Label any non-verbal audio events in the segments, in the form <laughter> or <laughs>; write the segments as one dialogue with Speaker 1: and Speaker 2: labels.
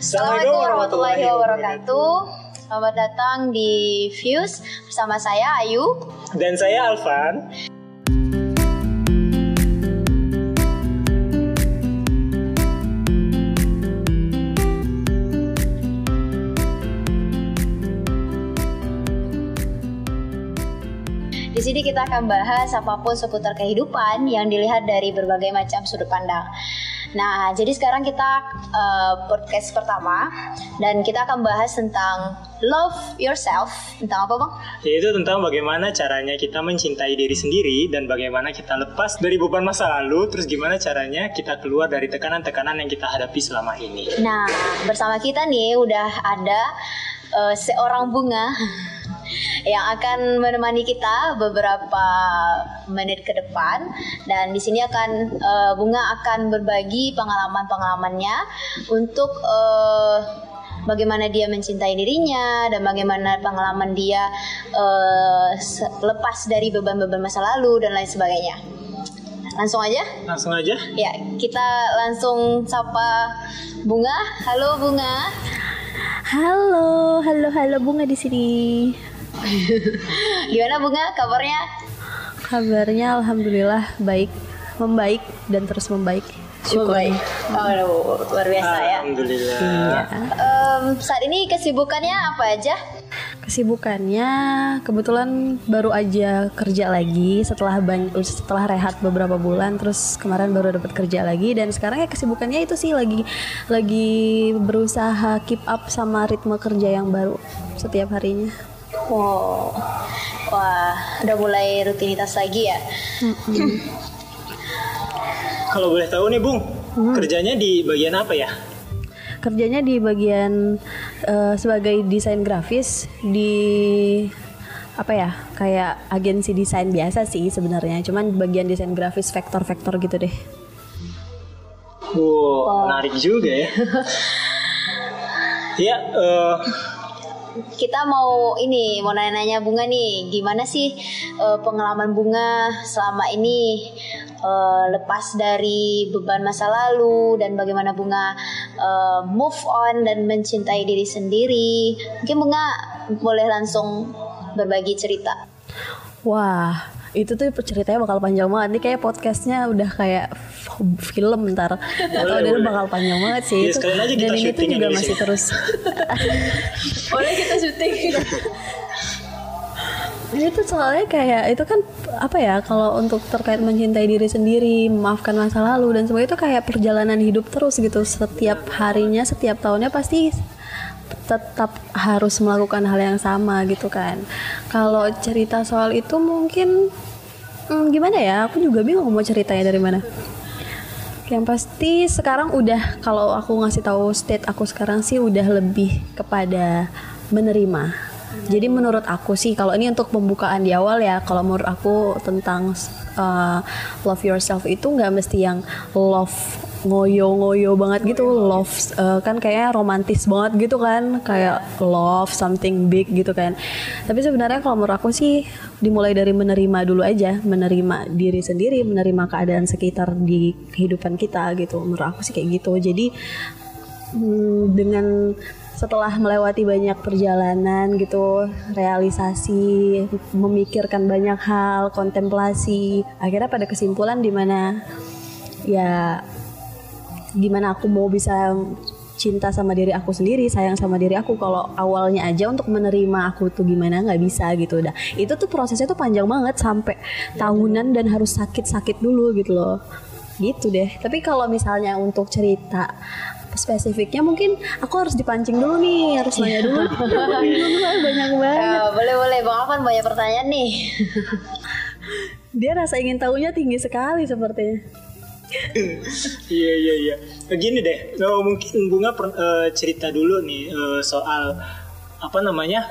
Speaker 1: Assalamualaikum warahmatullahi wabarakatuh. Selamat datang di Fuse bersama saya Ayu.
Speaker 2: Dan saya Alvan.
Speaker 1: Di sini kita akan bahas apa pun seputar kehidupan yang dilihat dari berbagai macam sudut pandang. Nah, jadi sekarang kita uh, podcast pertama dan kita akan bahas tentang love yourself. Tentang apa, Bang?
Speaker 2: Yaitu tentang bagaimana caranya kita mencintai diri sendiri dan bagaimana kita lepas dari beban masa lalu, terus gimana caranya kita keluar dari tekanan-tekanan yang kita hadapi selama ini.
Speaker 1: Nah, bersama kita nih udah ada uh, seorang bunga yang akan menemani kita beberapa menit ke depan dan di sini akan uh, bunga akan berbagi pengalaman-pengalamannya untuk uh, bagaimana dia mencintai dirinya dan bagaimana pengalaman dia uh, lepas dari beban-beban masa lalu dan lain sebagainya. Langsung aja?
Speaker 2: Langsung aja?
Speaker 1: Ya, kita langsung sapa Bunga. Halo Bunga.
Speaker 3: Halo, halo, halo Bunga di sini. <laughs>
Speaker 1: Gimana Bunga kabarnya?
Speaker 3: Kabarnya alhamdulillah baik, membaik dan terus membaik.
Speaker 1: Syukur. Membaik. Oh, luar biasa ya.
Speaker 2: Alhamdulillah.
Speaker 1: Iya. Um, saat ini kesibukannya apa aja?
Speaker 3: Kesibukannya kebetulan baru aja kerja lagi setelah banyak setelah rehat beberapa bulan terus kemarin baru dapat kerja lagi dan sekarang ya kesibukannya itu sih lagi lagi berusaha keep up sama ritme kerja yang baru setiap harinya.
Speaker 1: Wow, wah, udah mulai rutinitas lagi ya.
Speaker 2: Kalau boleh tahu nih, Bung, hmm. kerjanya di bagian apa ya?
Speaker 3: Kerjanya di bagian uh, sebagai desain grafis di apa ya kayak agensi desain biasa sih sebenarnya cuman bagian desain grafis vektor-vektor gitu deh
Speaker 2: wow, wow. menarik juga ya <laughs> ya uh,
Speaker 1: kita mau ini mau nanya-nanya bunga nih. Gimana sih uh, pengalaman bunga selama ini uh, lepas dari beban masa lalu dan bagaimana bunga uh, move on dan mencintai diri sendiri? Mungkin bunga boleh langsung berbagi cerita.
Speaker 3: Wah itu tuh ceritanya bakal panjang banget. Nih kayak podcastnya udah kayak film ntar. Atau dia bakal panjang banget sih.
Speaker 2: Ya,
Speaker 3: itu
Speaker 2: aja
Speaker 3: dan ini tuh juga masih sini. terus. <laughs>
Speaker 1: Boleh kita syuting. <laughs>
Speaker 3: Ini tuh soalnya kayak itu kan apa ya kalau untuk terkait mencintai diri sendiri memaafkan masa lalu dan semua itu kayak perjalanan hidup terus gitu. Setiap harinya setiap tahunnya pasti tetap harus melakukan hal yang sama gitu kan. Kalau cerita soal itu mungkin hmm, gimana ya? Aku juga bingung mau ceritanya dari mana. Yang pasti sekarang udah kalau aku ngasih tahu state aku sekarang sih udah lebih kepada menerima. Jadi menurut aku sih kalau ini untuk pembukaan di awal ya, kalau menurut aku tentang uh, love yourself itu nggak mesti yang love ngoyo-ngoyo banget gitu love uh, kan kayak romantis banget gitu kan kayak love something big gitu kan. Tapi sebenarnya kalau menurut aku sih dimulai dari menerima dulu aja menerima diri sendiri menerima keadaan sekitar di kehidupan kita gitu. Menurut aku sih kayak gitu. Jadi hmm, dengan setelah melewati banyak perjalanan gitu realisasi memikirkan banyak hal kontemplasi akhirnya pada kesimpulan di mana ya gimana aku mau bisa cinta sama diri aku sendiri sayang sama diri aku. Kalau awalnya aja untuk menerima aku tuh gimana nggak bisa gitu. Udah. Itu tuh prosesnya tuh panjang banget sampai tahunan dan harus sakit-sakit dulu gitu loh. Gitu deh. Tapi kalau misalnya untuk cerita spesifiknya mungkin aku harus dipancing dulu nih harus nanya dulu. <laughs> Banyak banget. Ya,
Speaker 1: boleh boleh. Bang Afan banyak pertanyaan nih.
Speaker 3: Dia rasa ingin tahunya tinggi sekali sepertinya
Speaker 2: iya iya iya. Begini deh. Oh, mungkin bunga per, uh, cerita dulu nih uh, soal apa namanya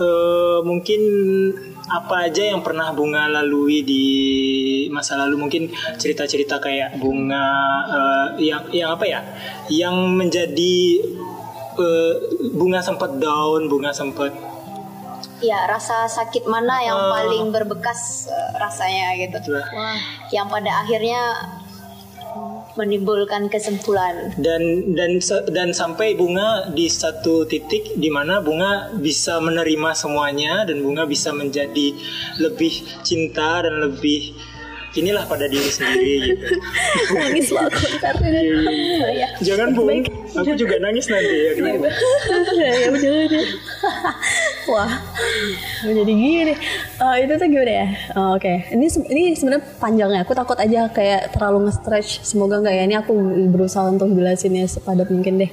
Speaker 2: uh, mungkin apa aja yang pernah bunga lalui di masa lalu. Mungkin cerita-cerita kayak bunga uh, yang yang apa ya yang menjadi uh, bunga sempat down bunga sempat
Speaker 1: ya rasa sakit mana yang uh, paling berbekas uh, rasanya gitu. Wah. yang pada akhirnya menimbulkan kesimpulan.
Speaker 2: dan dan dan sampai bunga di satu titik di mana bunga bisa menerima semuanya dan bunga bisa menjadi lebih cinta dan lebih inilah pada diri sendiri gitu. <laughs>
Speaker 3: nangis loh aku ntar. Ya
Speaker 2: Jangan bu, aku juga nangis nanti ya. Aduh.
Speaker 3: ya udah wah jadi gini Eh, itu tuh gimana ya? Oh, oke. Ini se- ini sebenarnya panjangnya. Aku takut aja kayak terlalu nge-stretch. Semoga nggak ya. Ini aku berusaha untuk jelasinnya sepadat mungkin deh.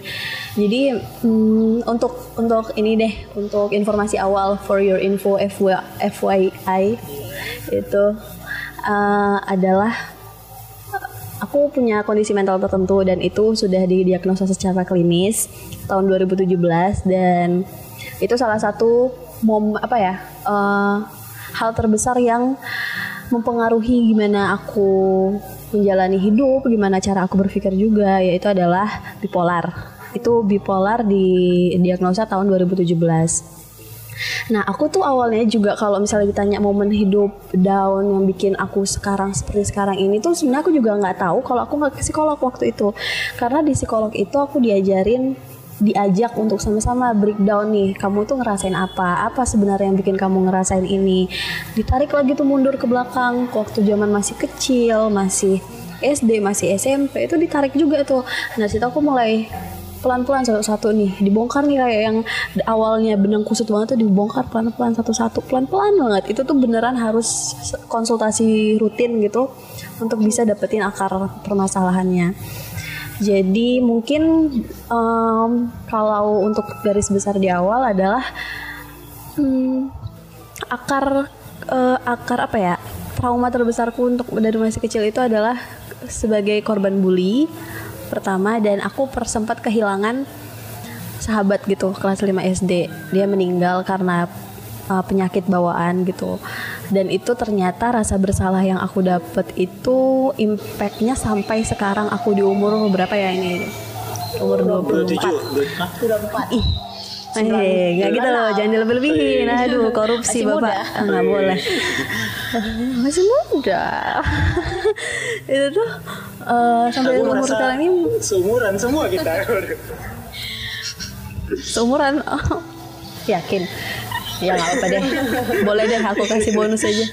Speaker 3: Jadi hmm, untuk untuk ini deh. Untuk informasi awal for your info FY, FYI itu eh, adalah aku punya kondisi mental tertentu dan itu sudah didiagnosa secara klinis tahun 2017 dan itu salah satu mom apa ya eh, hal terbesar yang mempengaruhi gimana aku menjalani hidup, gimana cara aku berpikir juga yaitu adalah bipolar. Itu bipolar di diagnosa tahun 2017. Nah, aku tuh awalnya juga kalau misalnya ditanya momen hidup down yang bikin aku sekarang seperti sekarang ini tuh sebenarnya aku juga nggak tahu kalau aku nggak ke psikolog waktu itu. Karena di psikolog itu aku diajarin diajak untuk sama-sama breakdown nih kamu tuh ngerasain apa? Apa sebenarnya yang bikin kamu ngerasain ini? Ditarik lagi tuh mundur ke belakang waktu zaman masih kecil masih SD masih SMP itu ditarik juga tuh. Nah situ aku mulai pelan-pelan satu-satu nih. Dibongkar nih kayak yang awalnya benang kusut banget tuh dibongkar pelan-pelan satu-satu pelan-pelan banget. Itu tuh beneran harus konsultasi rutin gitu untuk bisa dapetin akar permasalahannya. Jadi mungkin em, kalau untuk garis besar di awal adalah hmm, akar eh, akar apa ya trauma terbesarku untuk dari masih kecil itu adalah sebagai korban bully pertama dan aku per- sempat kehilangan sahabat gitu kelas 5 SD dia meninggal karena uh, penyakit bawaan gitu dan itu ternyata rasa bersalah yang aku dapet itu impactnya sampai sekarang aku di umur berapa ya ini umur 24
Speaker 2: 27. Hah?
Speaker 3: Ih, Eh, nggak gitu loh, jangan dilebih-lebihin. Aduh, korupsi
Speaker 1: Masih
Speaker 3: bapak. Ah, nggak boleh. <laughs> Masih muda. <laughs> itu tuh eh, sampai
Speaker 2: Aku
Speaker 3: umur sekarang ini
Speaker 2: seumuran semua kita.
Speaker 3: seumuran. Oh, yakin? Ya nggak apa deh. Boleh deh aku kasih bonus aja.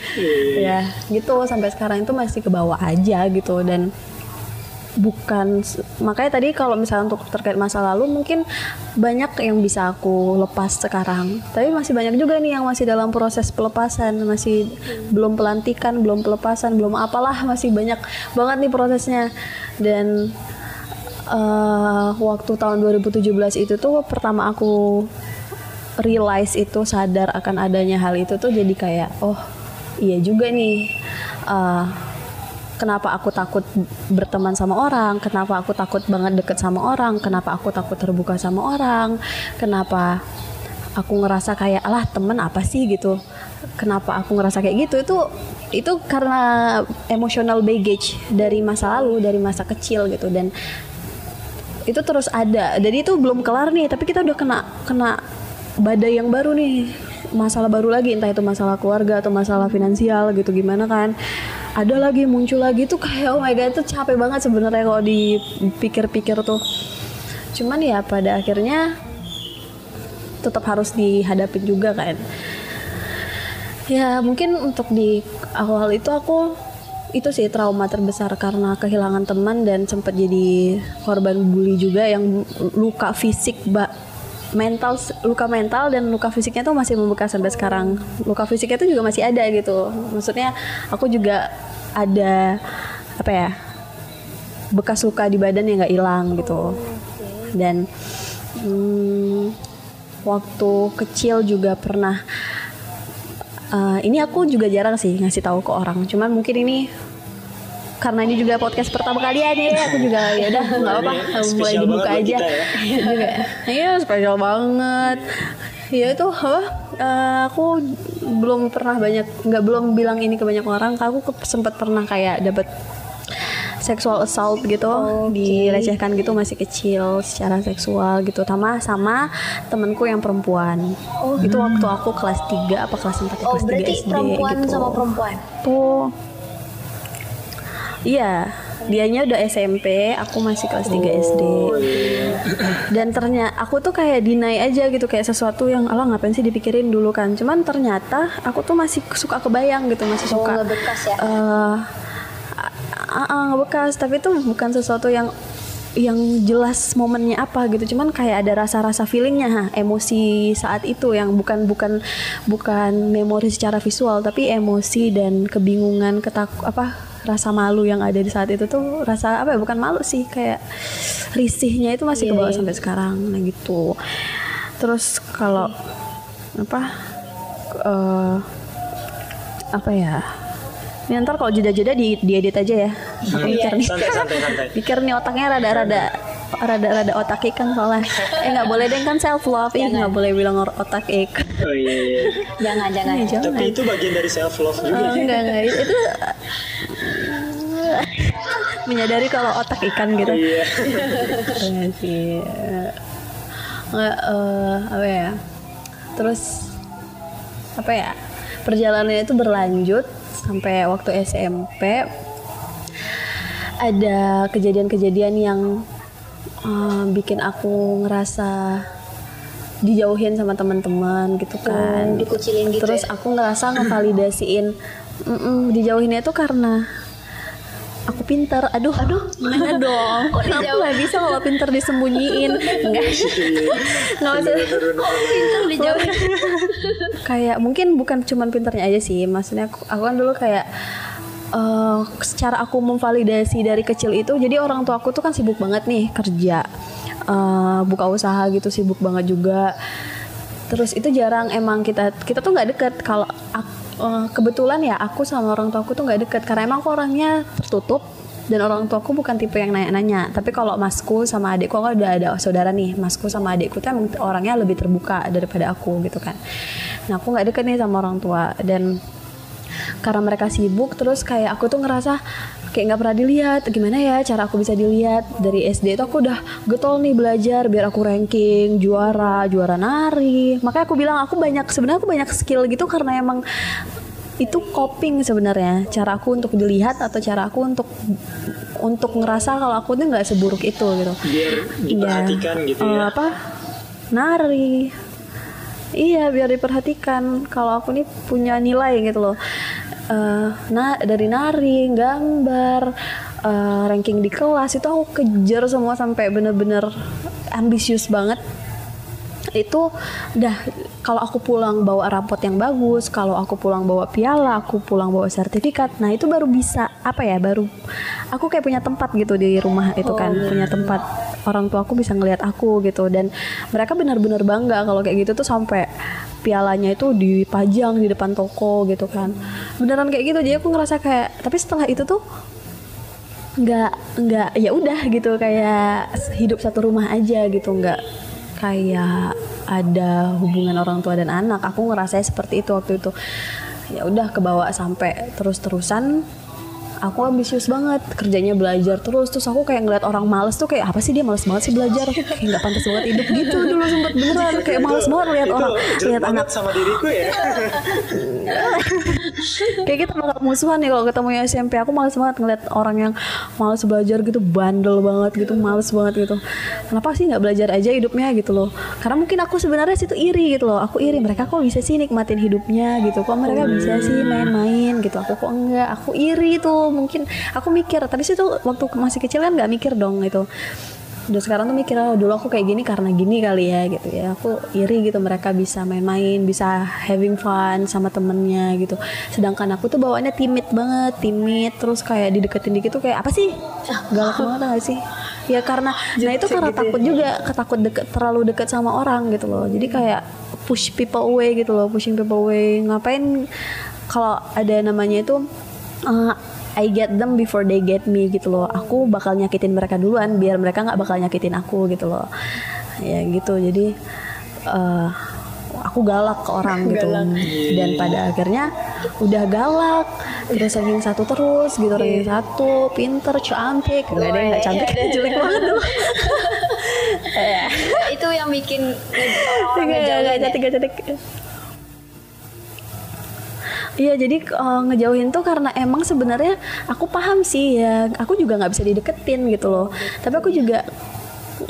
Speaker 3: ya, gitu sampai sekarang itu masih ke bawah aja gitu dan bukan makanya tadi kalau misalnya untuk terkait masa lalu mungkin banyak yang bisa aku lepas sekarang. Tapi masih banyak juga nih yang masih dalam proses pelepasan masih belum pelantikan belum pelepasan belum apalah masih banyak banget nih prosesnya. Dan eh, waktu tahun 2017 itu tuh pertama aku realize itu sadar akan adanya hal itu tuh jadi kayak oh iya juga nih eh, kenapa aku takut berteman sama orang kenapa aku takut banget deket sama orang kenapa aku takut terbuka sama orang kenapa aku ngerasa kayak alah temen apa sih? gitu. Kenapa aku ngerasa kayak gitu? Itu itu karena emotional baggage dari masa lalu dari masa kecil gitu. Dan itu terus ada. Jadi itu belum kelar nih tapi kita udah kena kena badai yang baru nih masalah baru lagi entah itu masalah keluarga atau masalah finansial gitu gimana kan. Ada lagi muncul lagi tuh kayak oh my god itu capek banget sebenarnya kalau dipikir-pikir tuh. Cuman ya pada akhirnya tetap harus dihadapi juga kan. Ya mungkin untuk di awal itu aku itu sih trauma terbesar karena kehilangan teman dan sempat jadi korban bully juga yang luka fisik mental luka mental dan luka fisiknya tuh masih membekas sampai sekarang. Luka fisiknya tuh juga masih ada gitu. Maksudnya aku juga ada apa ya bekas luka di badan yang nggak hilang gitu. Dan hmm, waktu kecil juga pernah Eh, ini aku juga jarang sih ngasih tahu ke orang. Cuman mungkin ini karena ini juga podcast pertama kalian ya, aku juga ya udah <laughs> nggak apa-apa
Speaker 2: Ini
Speaker 3: mulai dibuka aja.
Speaker 2: ya.
Speaker 3: Iya juga. Iya spesial banget. Ya itu apa? eh, aku belum pernah banyak nggak belum bilang ini ke banyak orang. Aku sempat pernah kayak dapat sexual assault gitu dilecehkan gitu masih kecil secara seksual gitu sama sama temenku yang perempuan itu waktu aku kelas 3 apa kelas 4
Speaker 1: Oh
Speaker 3: kelas 3
Speaker 1: berarti
Speaker 3: SD
Speaker 1: perempuan
Speaker 3: gitu
Speaker 1: sama perempuan.
Speaker 3: tuh Iya, dianya udah SMP, aku masih kelas 3 SD. Dan ternyata aku tuh kayak deny aja gitu kayak sesuatu yang Allah ngapain sih dipikirin dulu kan. Cuman ternyata aku tuh masih suka kebayang gitu, masih
Speaker 1: Oh,
Speaker 3: suka
Speaker 1: ngebekas ya?
Speaker 3: eh ah, ah, ngebekas, tapi itu bukan sesuatu yang yang jelas momennya apa gitu cuman kayak ada rasa-rasa feelingnya ha, emosi saat itu yang bukan bukan bukan memori secara visual tapi emosi dan kebingungan ketak apa rasa malu yang ada di saat itu tuh rasa apa ya bukan malu sih kayak risihnya itu masih kebawa sampai sekarang nah gitu. Terus kalau apa eh, apa ya ini ntar kalau jeda-jeda di diedit aja ya. Aku mikir nih
Speaker 2: santai santai santai.
Speaker 3: pikir nih otaknya rada-rada rada-rada otak ikan soalnya. Eh nggak boleh deh kan self love ih nggak boleh bilang or- otak ikan
Speaker 2: oh iya, iya.
Speaker 1: Jangan, jangan.
Speaker 3: Eh, jangan.
Speaker 2: Tapi itu bagian dari self love juga.
Speaker 3: Oh, enggak enggak. Itu menyadari kalau otak ikan gitu.
Speaker 2: Iya.
Speaker 3: Keren sih. Nggak eh, apa ya? Terus apa ya? Perjalanannya itu berlanjut sampai waktu SMP ada kejadian-kejadian yang eh, bikin aku ngerasa dijauhin sama teman-teman gitu kan.
Speaker 1: dikucilin gitu
Speaker 3: terus
Speaker 1: ya?
Speaker 3: aku ngerasa ngevalidasiin mm-mm, dijauhinnya itu karena aku pinter aduh. Aduh gimana dong? Kok aku nggak bisa kalau pinter disembunyiin? <laughs> Enggak. Nggak. Usah. Pinter dijauhin kayak mungkin bukan cuman pinternya aja sih. Maksudnya aku, aku kan dulu kayak eh, secara aku memvalidasi dari kecil itu jadi orang tua aku tuh kan sibuk banget nih kerja eh, buka usaha gitu sibuk banget juga. Terus itu jarang emang kita kita tuh nggak deket. Kalau ak- eh, kebetulan ya aku sama orang tua aku tuh nggak deket. Karena emang aku orangnya tertutup dan orang tuaku bukan tipe yang nanya-nanya. Tapi kalau masku sama adikku kan udah ada saudara nih. Masku sama adikku tuh emang orangnya lebih terbuka daripada aku gitu kan. Nah aku nggak deket nih sama orang tua. Dan karena mereka sibuk terus kayak aku tuh ngerasa kayak nggak pernah dilihat. Gimana ya cara aku bisa dilihat? Dari SD itu aku udah getol nih belajar biar aku ranking juara juara nari. Makanya aku bilang aku banyak sebenarnya aku banyak skill gitu karena emang itu coping sebenarnya. Cara aku untuk dilihat atau cara aku untuk untuk ngerasa kalau aku tuh nggak seburuk itu gitu.
Speaker 2: Biar diperhatikan
Speaker 3: Iya.
Speaker 2: gitu
Speaker 3: Eh,
Speaker 2: ya
Speaker 3: apa? Nari. Iya biar diperhatikan. Kalau aku nih punya nilai gitu loh Eh, nah dari nari gambar eh, ranking di kelas itu aku kejar semua sampai bener-bener ambisius banget itu dah kalau aku pulang bawa rapot yang bagus kalau aku pulang bawa piala aku pulang bawa sertifikat nah itu baru bisa apa ya baru aku kayak punya tempat gitu di rumah itu kan punya tempat orang tua aku bisa ngelihat aku gitu dan mereka benar-benar bangga kalau kayak gitu tuh sampai pialanya itu dipajang di depan toko gitu kan. Beneran kayak gitu jadi aku ngerasa kayak tapi setelah itu tuh nggak nggak ya udah gitu kayak hidup satu rumah aja gitu nggak kayak ada hubungan orang tua dan anak. Aku ngerasa seperti itu waktu itu. Ya udah kebawa sampai terus terusan aku ambisius banget kerjanya belajar terus. Terus aku kayak ngeliat orang males tuh kayak apa sih dia males banget sih belajar? Aku kayak nggak pantas banget hidup gitu dulu sempet beneran. Kayak males banget lihat orang lihat anak.
Speaker 2: sama diriku ya. <laughs>
Speaker 3: Kayak kita bakal musuhan nih kalau ketemu yang SMP aku males banget ngeliat orang yang males belajar gitu bandel banget gitu males banget gitu. Kenapa sih nggak belajar aja hidupnya gitu loh? Karena mungkin aku sebenarnya situ iri gitu loh. Aku iri mereka kok bisa sih nikmatin hidupnya gitu? Kok mereka bisa sih main-main gitu? Aku kok enggak? Aku iri tuh mungkin aku mikir tapi sih tuh waktu masih kecil kan nggak mikir dong itu udah sekarang tuh mikir oh, dulu aku kayak gini karena gini kali ya gitu ya. Aku iri gitu mereka bisa main-main bisa having fun sama temennya gitu. Sedangkan aku tuh bawaannya timid banget timid terus kayak dideketin dikit tuh kayak apa sih? Galak <laughs> banget gak sih? Ya karena nah itu karena takut juga ketakut deket terlalu deket sama orang gitu loh. Jadi kayak push people away gitu loh pushing people away. Ngapain kalau ada namanya itu uh, I get them before they get me gitu loh. Aku bakal nyakitin mereka duluan biar mereka nggak bakal nyakitin aku gitu loh. Ya gitu. Jadi eh, aku galak ke orang gitu. Dan pada akhirnya udah galak. Terus ranking satu terus gitu ranking satu pinter cantik nggak ada yang nggak cantik <laughs> jelek banget tuh <laughs>
Speaker 1: itu yang bikin orang
Speaker 3: Nggak, nggak
Speaker 1: ngejauhin ya.
Speaker 3: cantik cantik Iya jadi uh, ngejauhin tuh karena emang sebenarnya aku paham sih ya aku juga nggak bisa dideketin gitu loh. Tapi aku juga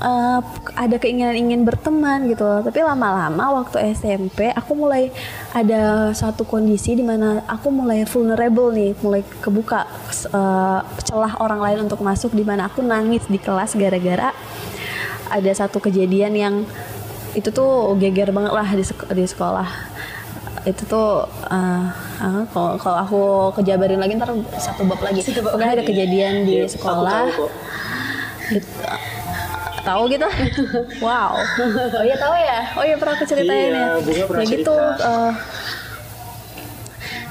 Speaker 3: uh, ada keinginan ingin berteman gitu loh. Tapi lama-lama waktu SMP aku mulai ada satu kondisi di mana aku mulai vulnerable nih mulai kebuka uh, celah orang lain untuk masuk di mana aku nangis di kelas gara-gara ada satu kejadian yang itu tuh geger banget lah di, sek di sekolah itu tuh uh, uh, kalau kalau aku kejabarin lagi ntar satu bab lagi. Pokoknya ada kejadian di
Speaker 2: Iya,
Speaker 3: sekolah. gitu. tahu gitu? Wow. <laughs> Oh iya tahu ya? Oh iya pernah aku ceritain
Speaker 2: Iya,
Speaker 3: ya
Speaker 2: Bunga pernah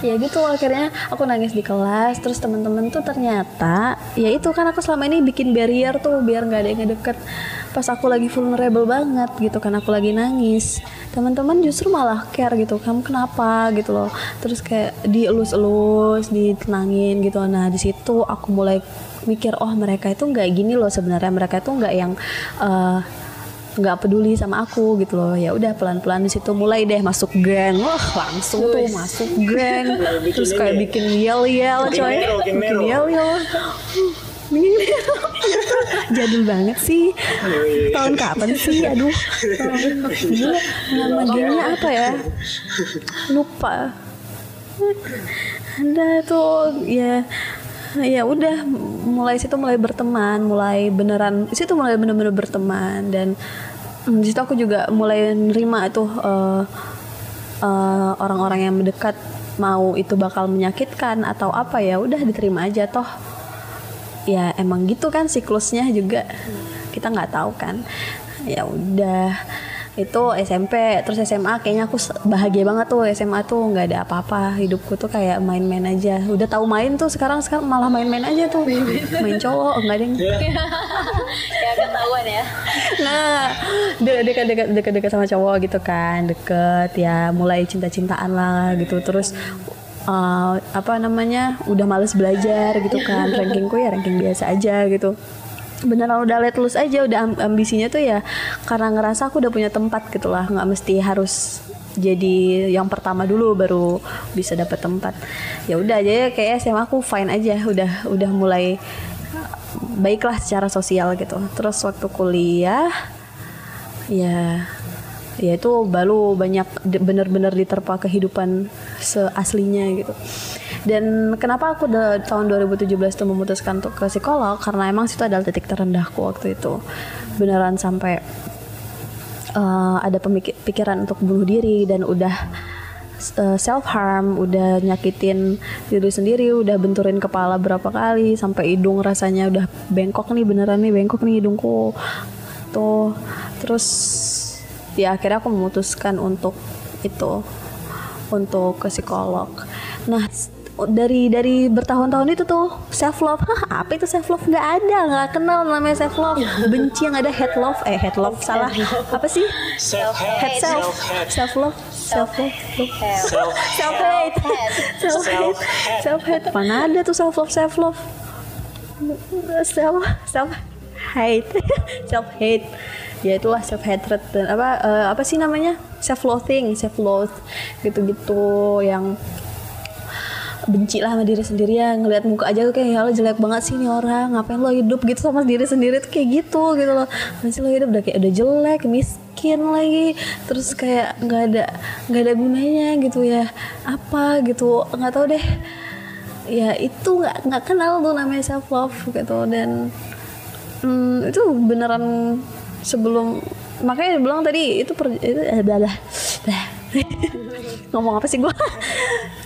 Speaker 3: ya gitu akhirnya aku nangis di kelas terus teman-teman tuh ternyata ya itu kan aku selama ini bikin barrier tuh biar nggak ada yang ngedeket. Pas aku lagi vulnerable banget gitu kan aku lagi nangis teman-teman justru malah care gitu kamu kenapa? gitu loh. Terus kayak dielus-elus ditenangin gitu. Nah di situ aku mulai mikir oh mereka itu nggak gini loh sebenarnya mereka itu nggak yang eh, nggak peduli sama aku gitu loh. Ya udah pelan-pelan di situ mulai deh masuk geng. Wah langsung tuh masuk
Speaker 2: bikin
Speaker 3: terus kayak
Speaker 2: ya?
Speaker 3: bikin yel yel coy.
Speaker 2: Bikin
Speaker 3: yel yel <laughs> jadul banget sih. Tahun kapan sih? Aduh. Gila, nama gengnya apa ya? Lupa. Ada tuh ya <laughs> ya udah mulai situ mulai berteman mulai beneran situ mulai bener-bener berteman. Dan mm, di situ aku juga mulai nerima tuh eh, eh, orang-orang yang mendekat mau itu bakal menyakitkan atau apa ya udah diterima aja toh. Ya emang gitu kan siklusnya juga. Kita nggak tahu kan. Ya udah itu SMP terus SMA kayaknya aku bahagia banget tuh SMA tuh nggak ada apa-apa. Hidupku tuh kayak main-main aja. Udah tahu main tuh sekarang sekarang malah main-main aja tuh. Main cowok nggak ada yang <laughs>
Speaker 1: ya ketahuan ya.
Speaker 3: Nah de- dekat-dekat dekat-dekat sama cowok gitu kan deket ya mulai cinta-cintaan lah gitu. Terus uh, apa namanya udah males belajar gitu kan. Rankingku ya ranking biasa aja gitu beneran udah let loose aja udah am- ambisinya tuh ya karena ngerasa aku udah punya tempat gitu lah. Nggak mesti harus jadi yang pertama dulu baru bisa dapat tempat. Ya udah aja ya kayak SMA aku fine aja. Udah udah mulai baiklah secara sosial gitu. Terus waktu kuliah ya ya itu baru banyak bener-bener diterpa kehidupan seaslinya gitu dan kenapa aku udah tahun 2017 tuh memutuskan untuk ke psikolog karena emang situ adalah titik terendahku waktu itu beneran sampai eh, ada pemikir- pikiran untuk bunuh diri dan udah self harm, udah nyakitin diri sendiri, udah benturin kepala berapa kali sampai hidung rasanya udah bengkok nih beneran nih bengkok nih hidungku. Tuh. Terus ya akhirnya aku memutuskan untuk itu untuk ke psikolog. Nah, dari dari bertahun-tahun itu tuh self love, Hah, apa itu self love? Nggak ada, nggak kenal namanya self love. Benci yang ada head love, eh head love salah. Apa sih?
Speaker 2: self
Speaker 3: Head self,
Speaker 2: self
Speaker 3: love, self love,
Speaker 2: self
Speaker 3: hate, self hate,
Speaker 2: Self-hate.
Speaker 3: self hate. Mana ada tuh self love, self love, self self hate, self hate. <laughs> Ya itulah self hatred dan apa eh, apa sih namanya? Self loathing, self loath gitu-gitu yang benci lah sama diri sendiri ya. Ngelihat muka aja tuh kayak ya Allah jelek banget sih nih orang. Ngapain lo hidup gitu sama diri sendiri? Tuh kayak gitu gitu loh. Masih lo hidup? Udah kayak udah jelek miskin lagi. Terus kayak nggak ada nggak ada gunanya gitu ya. Apa gitu. Nggak tahu deh. Ya itu nggak nggak kenal tuh namanya self love gitu. Dan hmm, itu beneran sebelum makanya bilang tadi itu per, itu adalah <laughs> ngomong apa sih gua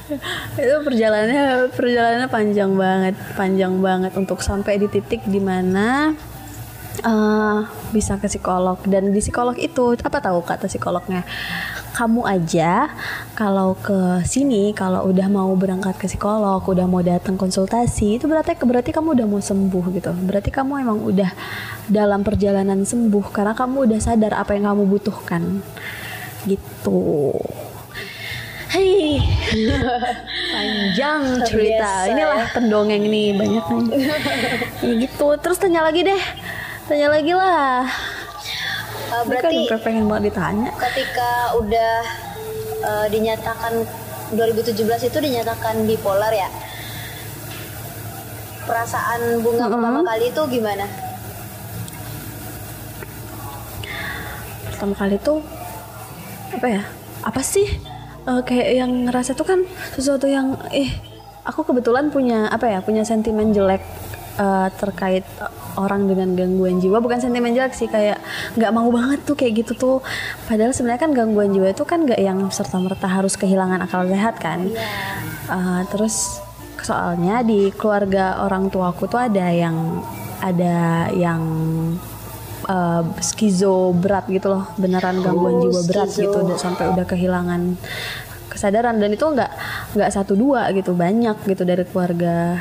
Speaker 3: <laughs> itu perjalanannya perjalanannya panjang banget panjang banget untuk sampai di titik di mana eh bisa ke psikolog. Dan di psikolog itu apa tahu kata psikolognya? Kamu aja kalau ke sini kalau udah mau berangkat ke psikolog udah mau datang konsultasi itu berarti berarti kamu udah mau sembuh gitu. Berarti kamu emang udah dalam perjalanan sembuh karena kamu udah sadar apa yang kamu butuhkan. Gitu Hei, <laughs> panjang cerita.
Speaker 1: biasa
Speaker 3: Inilah pendongeng nih banyak nih. <laughs> ya gitu. Terus tanya lagi deh. Tanya lagi lah.
Speaker 1: Uh,
Speaker 3: Berarti kan pengen banget ditanya.
Speaker 1: ketika udah uh, dinyatakan 2017 itu dinyatakan bipolar ya. Perasaan bunga
Speaker 3: Mm-mm.
Speaker 1: pertama kali itu gimana?
Speaker 3: pertama kali tuh apa ya apa sih Eh, kayak yang ngerasa tuh kan sesuatu yang eh aku kebetulan punya apa ya punya sentimen jelek eh, terkait orang dengan gangguan jiwa. Bukan sentimen jelek sih kayak nggak mau banget tuh kayak gitu tuh. Padahal sebenarnya kan gangguan jiwa itu kan nggak yang serta merta harus kehilangan akal sehat kan. Eh, terus soalnya di keluarga orang tuaku tuh ada yang ada yang uh, skizo berat gitu loh. Beneran gangguan
Speaker 1: Oh,
Speaker 3: jiwa berat
Speaker 1: skizo.
Speaker 3: gitu udah sampai udah kehilangan kesadaran. Dan itu nggak nggak satu dua gitu banyak gitu dari keluarga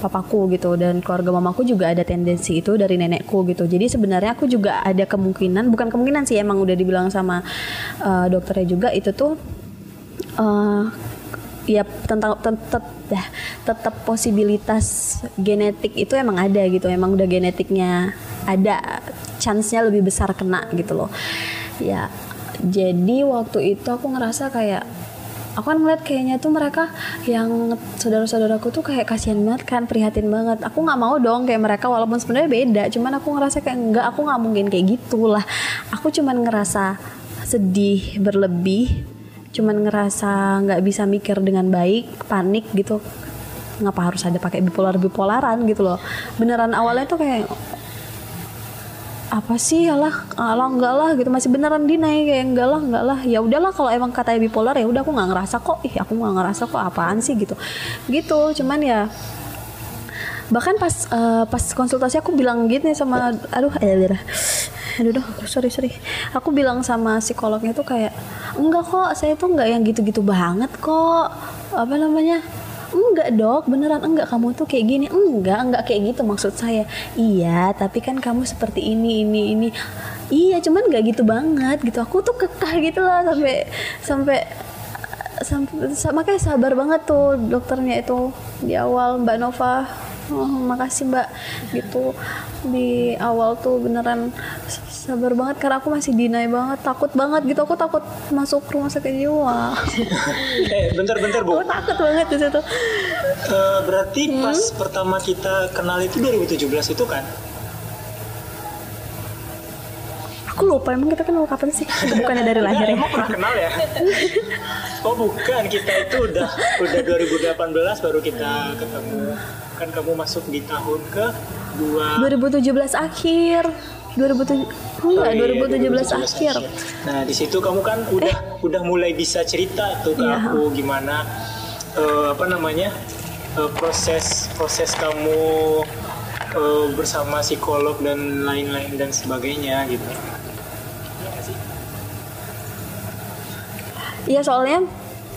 Speaker 3: papaku gitu. Dan keluarga mamaku juga ada tendensi itu dari nenekku gitu. Jadi sebenarnya aku juga ada kemungkinan bukan kemungkinan sih emang udah dibilang sama uh, dokternya juga itu tuh eh, ya tentang tetap tetap posibilitas genetik itu emang ada gitu. Emang udah genetiknya ada chance-nya lebih besar kena gitu loh. Ya jadi waktu itu aku ngerasa kayak aku kan ngeliat kayaknya tuh mereka yang saudara-saudaraku tuh kayak kasihan banget kan prihatin banget. Aku nggak mau dong kayak mereka walaupun sebenarnya beda cuman aku ngerasa kayak enggak aku nggak mungkin kayak gitulah. Aku cuman ngerasa sedih berlebih cuman ngerasa nggak bisa mikir dengan baik panik gitu. Ngapa harus ada pakai bipolar bipolaran gitu loh. Beneran awalnya tuh kayak apa sih? Alah alah enggak lah gitu. Masih beneran dinai kayak enggak lah enggak lah. Ya udahlah kalau emang katanya bipolar ya udah aku nggak ngerasa kok. Ih aku nggak ngerasa kok apaan sih? Gitu. Gitu cuman ya bahkan pas eh, pas konsultasi aku bilang gitu nih sama aduh eh aduh aduh aduh, sorry sorry. Aku bilang sama psikolognya tuh kayak enggak kok saya tuh enggak yang gitu-gitu banget kok. Apa namanya enggak dok. Beneran enggak. Kamu tuh kayak gini. Enggak enggak kayak gitu maksud saya. Iya tapi kan kamu seperti ini ini ini. Iya cuman enggak gitu banget gitu. Aku tuh kekeh gitu lah sampai sampai sampai sa- makanya sabar banget tuh dokternya itu di awal Mbak Nova. Oh, makasih Mbak. Gitu. Di awal tuh beneran sabar banget karena aku masih dinai banget takut banget gitu aku takut masuk rumah sakit jiwa <laughs>
Speaker 2: Eh, bentar-bentar bu.
Speaker 3: aku takut banget di situ
Speaker 2: Eh, berarti
Speaker 3: Hmm?
Speaker 2: pas pertama kita kenal itu 2017 itu kan?
Speaker 3: aku lupa emang kita kenal kapan sih bukannya dari lahir ya
Speaker 2: Emang pernah kenal ya? <laughs> oh bukan, kita itu udah udah 2018 baru kita ketemu. Kan kamu masuk di tahun ke dua
Speaker 3: 2017 akhir 2007 enggak
Speaker 2: Oh iya,
Speaker 3: 2017, akhir
Speaker 2: Nah di situ kamu kan udah udah mulai bisa cerita tuh ke
Speaker 3: Iya.
Speaker 2: aku gimana eh, apa namanya eh, proses proses kamu eh, bersama psikolog dan lain-lain dan sebagainya gitu. Iya?
Speaker 3: Iya soalnya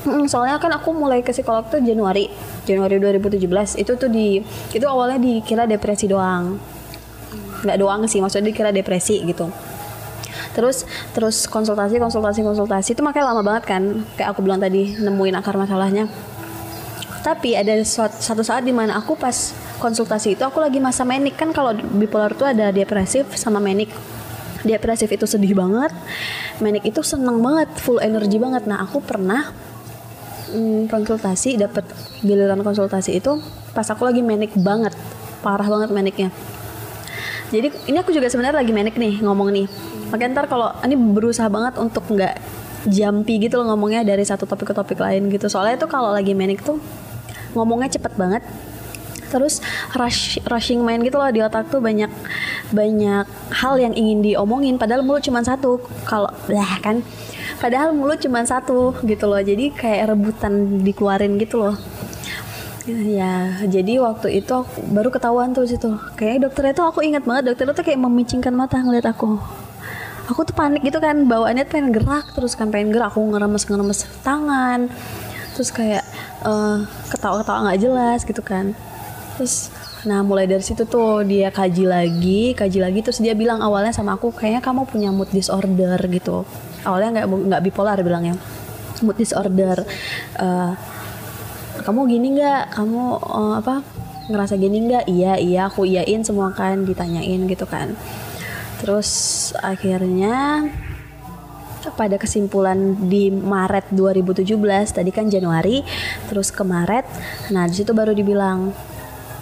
Speaker 3: mm, soalnya kan aku mulai ke psikolog tuh Januari Januari 2017 itu tuh di itu awalnya dikira depresi doang nggak doang sih maksudnya dikira depresi gitu. Terus terus konsultasi konsultasi konsultasi itu makanya lama banget kan kayak aku bilang tadi nemuin akar masalahnya. Tapi ada satu saat di mana aku pas konsultasi itu aku lagi masa menik kan kalau bipolar itu ada depresif sama menik depresif itu sedih banget menik itu seneng banget full energi banget. Nah aku pernah mm, konsultasi dapat giliran konsultasi itu pas aku lagi menik banget parah banget meniknya jadi ini aku juga sebenarnya lagi menik nih ngomong nih. Makanya ntar kalau ini berusaha banget untuk nggak jumpy gitu loh ngomongnya dari satu topik ke topik lain gitu. Soalnya tuh kalau lagi menik tuh ngomongnya cepet banget. Terus rush rushing main gitu loh di otak tuh banyak banyak hal yang ingin diomongin. Padahal mulut cuma satu kalau lah kan. Padahal mulut cuma satu gitu loh. Jadi kayak rebutan dikeluarin gitu loh Ya, jadi waktu itu aku- baru ketahuan tuh situ. Kayak dokternya tuh aku ingat banget dokternya tuh kayak memicingkan mata ngeliat aku. Aku tuh panik gitu kan, bawaannya pengen gerak terus kan pengen gerak, aku ngeremes ngeremes tangan. Terus kayak eh, ketawa-ketawa nggak jelas gitu kan. Terus nah mulai dari situ tuh dia kaji lagi, kaji lagi terus dia bilang awalnya sama aku kayaknya kamu punya mood disorder gitu. Awalnya nggak nggak bipolar bilangnya. Mood disorder. Eh, kamu gini nggak? Kamu eh, apa ngerasa gini nggak? Iya iya aku iyain semua kan ditanyain gitu kan. Terus akhirnya pada kesimpulan di Maret 2017 tadi kan Januari terus ke Maret nah di situ baru dibilang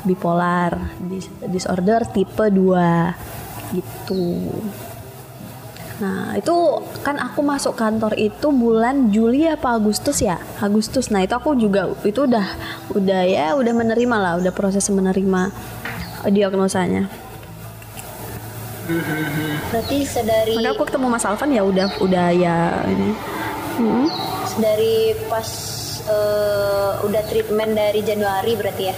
Speaker 3: bipolar dis- disorder tipe 2 gitu Nah itu kan aku masuk kantor itu bulan Juli apa Agustus ya Agustus. Nah itu aku juga itu udah udah ya udah menerima lah, udah proses menerima diagnosanya.
Speaker 1: Berarti sedari
Speaker 3: Maka aku ketemu Mas Alvan ya udah udah ya ini. Mm-mm.
Speaker 1: dari pas eh, udah treatment dari Januari berarti ya.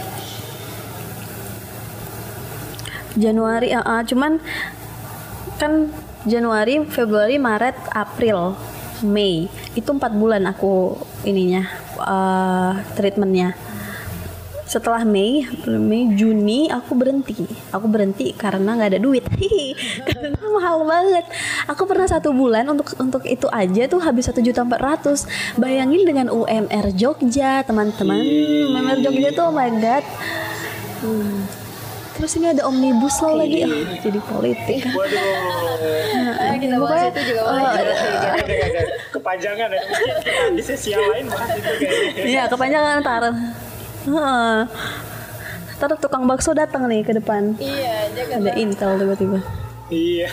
Speaker 3: Januari, ah, ah, cuman kan Januari, Februari, Maret, April, Mei itu empat bulan aku ininya eh, treatmentnya. Setelah Mei, Mei, Juni aku berhenti. Aku berhenti karena nggak ada duit. <laughs> Karena mahal banget. Aku pernah satu bulan untuk untuk itu aja tuh habis satu juta empat ratus. Bayangin dengan UMR Jogja, teman-teman. UMR Jogja tuh oh my god. Hmm. Terus ini ada omnibus law lagi, Ah, jadi politik.
Speaker 2: Waduh.
Speaker 1: kita bahas itu juga boleh.
Speaker 2: Ada-ada. Kepanjangan ya. Di sesi yang lain bahas itu kayaknya.
Speaker 3: Iya, kepanjangan ntar. Ntar tukang bakso datang nih ke depan.
Speaker 1: Iya.
Speaker 3: Ada intel tiba-tiba.
Speaker 2: Iya.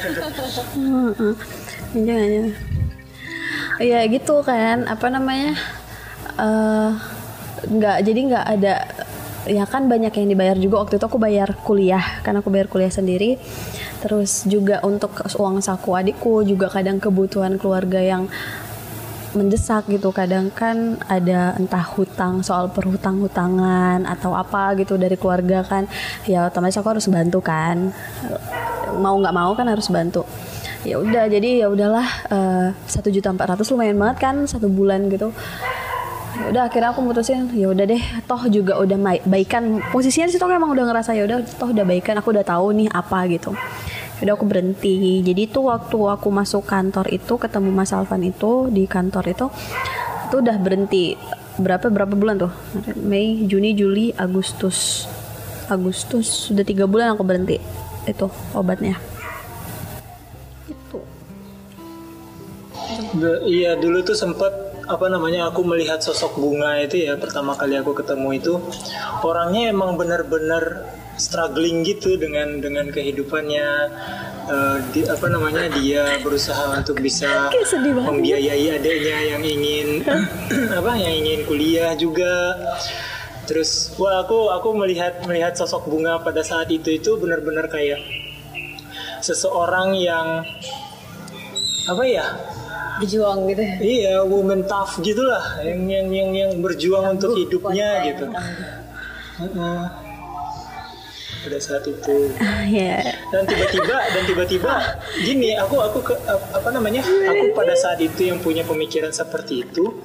Speaker 3: Jangan jangan. Iya gitu kan, apa namanya? eh nggak jadi nggak ada ya kan banyak yang dibayar juga. Waktu itu aku bayar kuliah kan aku bayar kuliah sendiri. Terus juga untuk uang saku adikku juga kadang kebutuhan keluarga yang mendesak gitu. Kadang kan ada entah hutang soal perhutang-hutangan atau apa gitu dari keluarga kan. Ya otomatis aku harus bantu kan. Mau nggak mau kan harus bantu. Ya udah jadi ya udahlah eh, satu juta empat ratus lumayan banget kan satu bulan gitu ya udah akhirnya aku mutusin ya udah deh toh juga udah baikan posisinya sih toh emang udah ngerasa ya udah toh udah baikan aku udah tahu nih apa gitu. Ya udah aku berhenti. Jadi itu waktu aku masuk kantor itu ketemu Mas Alvan itu di kantor itu itu udah berhenti. Berapa berapa bulan tuh? Mei Juni Juli Agustus. Agustus sudah tiga bulan aku berhenti itu obatnya. Itu.
Speaker 2: Iya dulu tuh sempet apa namanya aku melihat sosok bunga itu ya pertama kali aku ketemu itu orangnya emang benar-benar struggling gitu dengan dengan kehidupannya. Eh, di, apa namanya dia berusaha untuk bisa membiayai adiknya yang ingin <clears throat> apa yang ingin kuliah juga. Terus wah aku aku melihat melihat sosok bunga pada saat itu itu benar-benar kayak seseorang yang apa ya
Speaker 1: Berjuang gitu. ya.
Speaker 2: Iya, woman tough gitulah, yang yang yang yang berjuang untuk hidupnya gitu. Pada saat itu.
Speaker 3: ah ya
Speaker 2: Dan tiba-tiba dan tiba-tiba <laughs> gini, aku aku ke, apa namanya? Aku pada saat itu yang punya pemikiran seperti itu.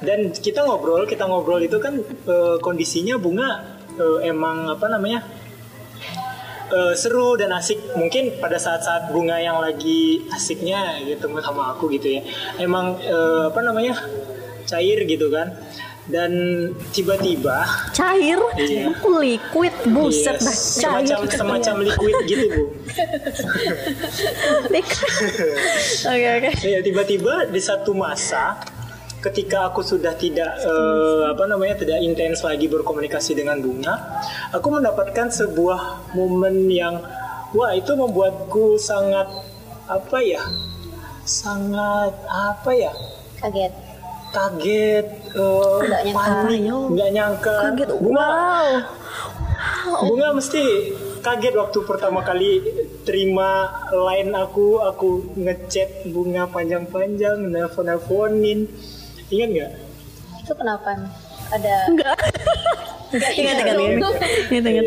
Speaker 2: Dan kita ngobrol, kita ngobrol itu kan eh, kondisinya bunga eh, emang apa namanya? Eh, seru dan asik. Mungkin pada saat-saat bunga yang lagi asiknya gitu sama aku gitu ya. Emang eh, apa namanya? Cair gitu kan. Dan tiba-tiba
Speaker 3: cair?
Speaker 2: Iya.
Speaker 3: liquid buset
Speaker 2: iya,
Speaker 3: dah cair.
Speaker 2: semacam semacam liquid gitu bu. <laughs> <laughs>
Speaker 3: Oke oke.
Speaker 2: Ya tiba-tiba di satu masa ketika aku sudah tidak eh, apa namanya tidak intens lagi berkomunikasi dengan bunga aku mendapatkan sebuah momen yang wah itu membuatku sangat apa ya sangat apa ya
Speaker 1: Kaget.
Speaker 2: kaget eh,
Speaker 1: Nggak nyangka.
Speaker 2: panik nggak nyangka.
Speaker 3: Kaget.
Speaker 2: Bunga.
Speaker 3: Wow.
Speaker 2: Bunga mesti kaget waktu pertama kali terima line aku. Aku ngechat bunga panjang-panjang nelfon nelfonin ingat nggak?
Speaker 1: Itu kenapa? Ada
Speaker 3: enggak. Ingat ingat ingat. Ingat ingat.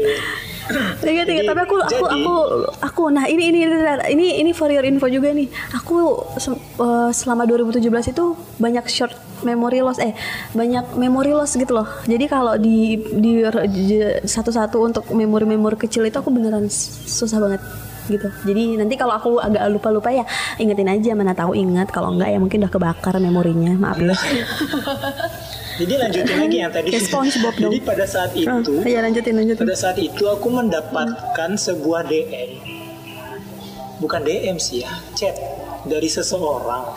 Speaker 3: Ingat ingat. Tapi aku aku
Speaker 2: Jadi-
Speaker 3: aku aku nah ini ini ini ini ini for your info juga nih. Aku se- eh, selama 2017 itu banyak short memory loss. Eh banyak memory loss gitu loh. Jadi kalau di di satu-satu untuk memori-memori kecil itu aku beneran susah banget gitu. Jadi nanti kalau aku agak lupa-lupa ya ingetin aja mana tahu ingat. Kalau enggak ya mungkin udah kebakar memorinya. Maaf ya <laughs>
Speaker 2: jadi lanjutin lagi yang tadi.
Speaker 3: SpongeBob dong.
Speaker 2: jadi pada saat
Speaker 3: Ah,
Speaker 2: itu
Speaker 3: ya lanjutin lanjutin.
Speaker 2: pada saat itu aku mendapatkan sebuah DM bukan DM sih ya chat dari seseorang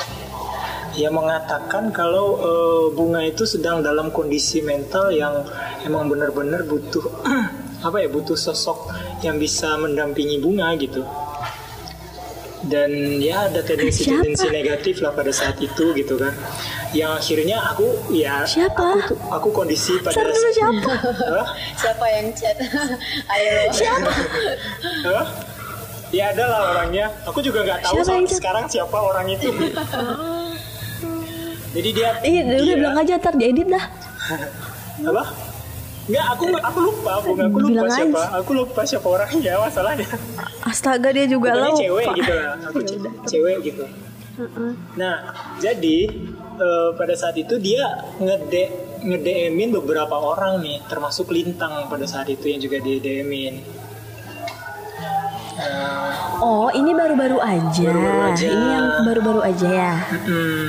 Speaker 2: ya mengatakan kalau eh, bunga itu sedang dalam kondisi mental yang emang benar-benar butuh <clears throat> apa ya butuh sosok yang bisa mendampingi bunga gitu dan ya ada tendensi-tendensi negatif lah pada saat itu gitu kan yang akhirnya aku ya
Speaker 3: Siapa?
Speaker 2: aku tuh- aku kondisi pada
Speaker 3: dulu siapa? <laughs>
Speaker 2: Hah?
Speaker 1: Siapa yang chat? <laughs> Ayo. Siapa? <laughs>
Speaker 2: Hah? Ya ada lah orangnya. Aku juga nggak tahu
Speaker 3: Siapa yang
Speaker 2: sampai
Speaker 3: chat?
Speaker 2: sekarang siapa orang itu. Jadi dia
Speaker 3: Ih, udah
Speaker 2: dia-
Speaker 3: bilang aja ntar diedit dah.
Speaker 2: apa? Enggak, aku aku lupa, aku aku lupa
Speaker 3: Bilang
Speaker 2: siapa.
Speaker 3: aja.
Speaker 2: Aku lupa siapa orangnya masalahnya.
Speaker 3: Astaga dia juga
Speaker 2: Pokoknya
Speaker 3: lupa.
Speaker 2: cewek gitu lah. Aku ce- cewek gitu. Nah, jadi eh, pada saat itu dia ngede nge-DM-in beberapa orang nih, termasuk Lintang pada saat itu yang juga di DM-in. Eh,
Speaker 3: Oh, ini baru-baru aja.
Speaker 2: Baru-baru aja.
Speaker 3: Ini yang baru-baru aja ya.
Speaker 2: mm,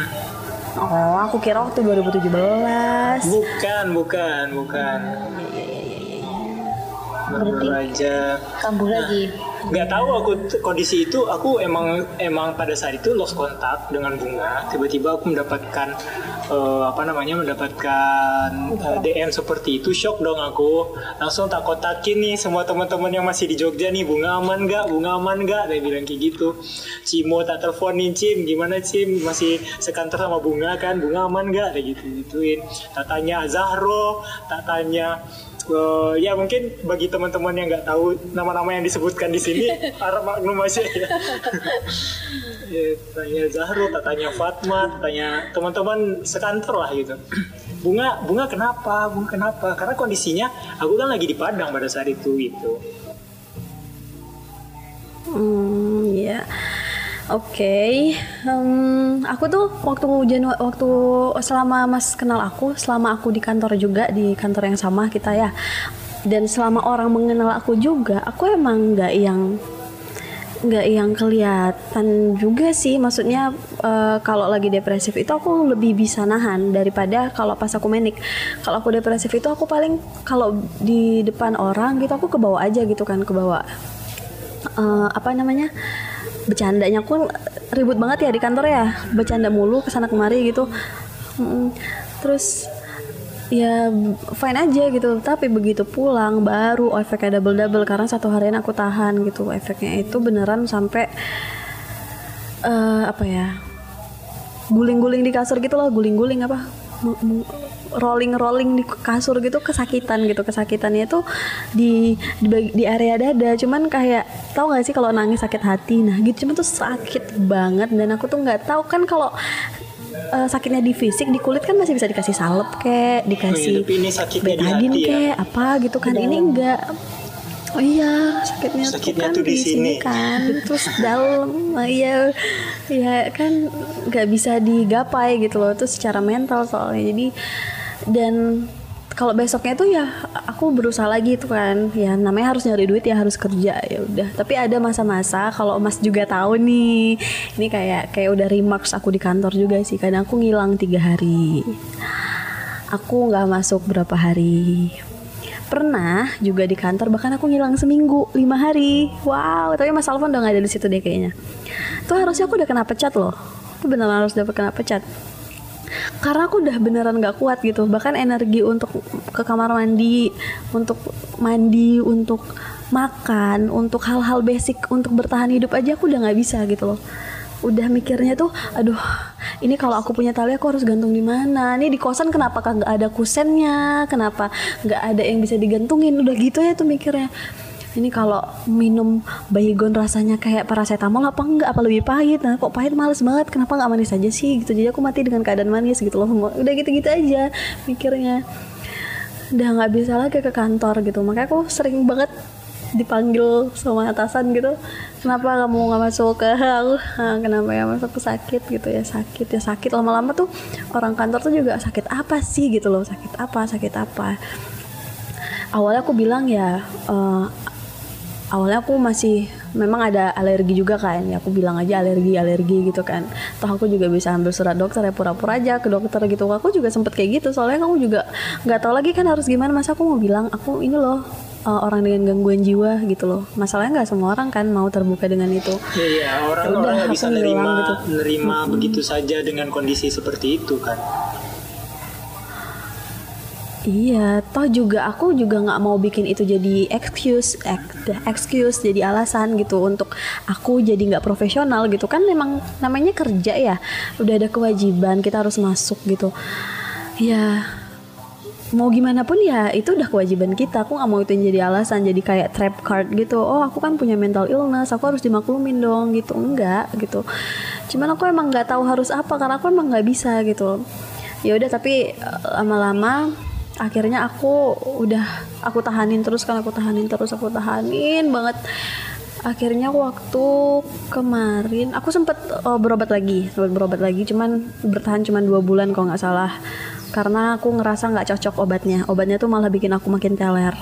Speaker 3: Oh, aku kira waktu 2017.
Speaker 2: Bukan, bukan, bukan. Baru aja.
Speaker 1: Kambuh lagi.
Speaker 2: Nggak tahu aku kondisi itu aku emang emang pada saat itu lost kontak dengan bunga. Tiba-tiba aku mendapatkan eh, apa namanya mendapatkan eh, DM seperti itu shock dong aku. Langsung tak kotakin nih semua teman-teman yang masih di Jogja nih bunga aman nggak? Bunga aman nggak? Dia bilang kayak gitu. Cimo tak teleponin Cim, gimana Cim? Masih sekantor sama bunga kan? Bunga aman nggak? Dia gitu gituin. Tak tanya Zahro, tak tanya Eh, ya mungkin bagi teman-teman yang nggak tahu nama-nama yang disebutkan di sini <laughs> harap maklum aja ya. <laughs> ya tanya Zahro, tanya Fatma, tanya teman-teman sekantor lah gitu. Bunga, bunga kenapa? Bunga kenapa? Karena kondisinya aku kan lagi di Padang pada saat itu gitu.
Speaker 3: Hmm, ya. Oke, Em, aku tuh waktu Janu waktu selama Mas kenal aku, selama aku di kantor juga di kantor yang sama kita ya, dan selama orang mengenal aku juga, aku emang nggak yang nggak yang kelihatan juga sih, maksudnya eh, kalau lagi depresif itu aku lebih bisa nahan daripada kalau pas aku menik. Kalau aku depresif itu aku paling kalau di depan orang gitu aku kebawa aja gitu kan kebawa eh, apa namanya bercandanya. Aku ribut banget ya di kantor ya. Bercanda mulu ke sana kemari gitu. Terus ya fine aja gitu. Tapi begitu pulang baru efeknya double double karena satu harian aku tahan gitu. Efeknya itu beneran sampai eh, apa ya guling-guling di kasur gitu loh. Guling-guling apa rolling-rolling di kasur gitu kesakitan gitu. Kesakitannya itu di di, di area dada. Cuman kayak tahu nggak sih kalau nangis sakit hati? Nah gitu. Cuman tuh sakit banget. Dan aku tuh nggak tahu kan kalau eh, sakitnya di fisik di kulit kan masih bisa dikasih salep kek dikasih
Speaker 2: sakitnya di ya?
Speaker 3: kek apa gitu kan. Ini enggak. Oh iya, sakitnya,
Speaker 2: Sakitnya
Speaker 3: tuh
Speaker 2: tuh
Speaker 3: kan
Speaker 2: di sini.
Speaker 3: kan, terus dalam, iya, ya kan nggak bisa digapai gitu loh, itu secara mental soalnya. Jadi dan kalau besoknya tuh ya aku berusaha lagi tuh kan, ya namanya harus nyari duit ya harus kerja ya udah. Tapi ada masa-masa kalau Mas juga tahu nih, ini kayak kayak udah remarks aku di kantor juga sih, kadang aku ngilang tiga hari, aku nggak masuk berapa hari. Pernah juga di kantor bahkan aku ngilang seminggu lima hari. Wow tapi mas Alfon udah nggak ada di situ deh kayaknya. Tuh harusnya aku udah kena pecat loh. Itu beneran harus dapat kena pecat karena aku udah beneran gak kuat gitu. Bahkan energi untuk ke kamar mandi untuk mandi untuk makan untuk hal-hal basic untuk bertahan hidup aja aku udah nggak bisa gitu loh. Udah mikirnya tuh aduh ini kalau aku punya tali aku harus gantung di mana? Ini di kosan kenapa nggak ada kusennya? Kenapa nggak ada yang bisa digantungin? Udah gitu ya tuh mikirnya ini kalau minum baygon rasanya kayak paracetamol apa enggak? Apa lebih pahit? Nah kok pahit? Males banget. Kenapa nggak manis aja sih? Gitu. Jadi aku mati dengan keadaan manis gitu loh. Udah gitu-gitu aja mikirnya. Udah nggak bisa lagi ke kantor gitu. Makanya aku sering banget dipanggil sama atasan gitu. Kenapa kamu nggak masuk ke aku "Ah, kenapa ya masuk ke sakit gitu ya? Sakit ya sakit. Lama-lama tuh orang kantor tuh juga sakit apa sih gitu loh? Sakit apa? Sakit apa? Awalnya aku bilang ya eh, awalnya aku masih memang ada alergi juga kan. Ya aku bilang aja alergi alergi gitu kan. Toh aku juga bisa ambil surat dokter ya pura-pura aja ke dokter gitu. Aku juga sempet kayak gitu soalnya kamu juga nggak tahu lagi kan harus gimana. Masa aku mau bilang aku ini loh uh, orang dengan gangguan jiwa gitu loh. Masalahnya nggak semua orang kan mau terbuka dengan itu.
Speaker 2: Iya, orang
Speaker 3: Udah,
Speaker 2: orang nggak bisa nerima
Speaker 3: gitu.
Speaker 2: nerima begitu saja dengan kondisi seperti itu kan.
Speaker 3: Iya, toh juga aku juga nggak mau bikin itu jadi excuse, ex- excuse jadi alasan gitu untuk aku jadi nggak profesional gitu kan memang namanya kerja ya, udah ada kewajiban kita harus masuk gitu. Ya mau gimana pun ya itu udah kewajiban kita. Aku nggak mau itu jadi alasan jadi kayak trap card gitu. Oh aku kan punya mental illness, aku harus dimaklumin dong gitu. Enggak gitu. Cuman aku emang nggak tahu harus apa karena aku emang nggak bisa gitu ya udah tapi eh, lama-lama akhirnya aku udah aku tahanin terus kan aku tahanin terus aku tahanin banget. Akhirnya waktu kemarin aku sempet eh, berobat lagi sempet berobat lagi cuman bertahan cuman dua bulan kalau nggak salah. Karena aku ngerasa nggak cocok obatnya. Obatnya tuh malah bikin aku makin teler.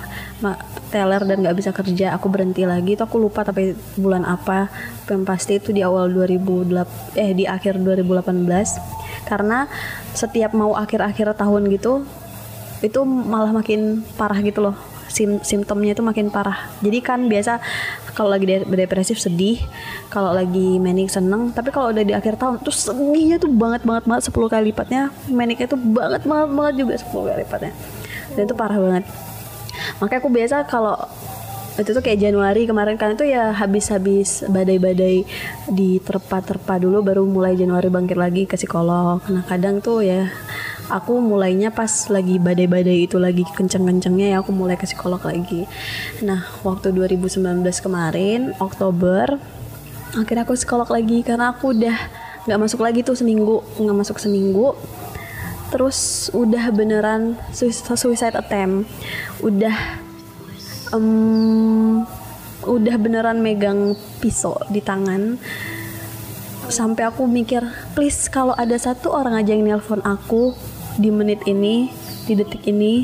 Speaker 3: Teler dan nggak bisa kerja aku berhenti lagi. Itu aku lupa tapi bulan apa. Yang pasti itu di awal 2008 eh di akhir 2018 karena setiap mau akhir-akhir tahun gitu itu malah makin parah gitu loh. Sim simptomnya itu makin parah. Jadi kan biasa kalau lagi de- depresif sedih kalau lagi manic seneng tapi kalau udah di akhir tahun terus sedihnya tuh banget banget banget 10 kali lipatnya. Manicnya tuh banget banget banget juga 10 kali lipatnya. Dan itu parah banget. Makanya aku biasa kalau itu tuh kayak Januari kemarin kan itu ya habis-habis badai-badai di terpa-terpa dulu baru mulai Januari bangkit lagi ke psikolog. Nah kadang tuh ya aku mulainya pas lagi badai-badai itu lagi kenceng-kencengnya ya aku mulai ke psikolog lagi. Nah waktu 2019 kemarin Oktober akhirnya aku psikolog lagi karena aku udah nggak masuk lagi tuh seminggu nggak masuk seminggu. Terus udah beneran suicide attempt. Udah em, udah beneran megang pisau di tangan. Sampai aku mikir please kalau ada satu orang aja yang nelpon aku di menit ini di detik ini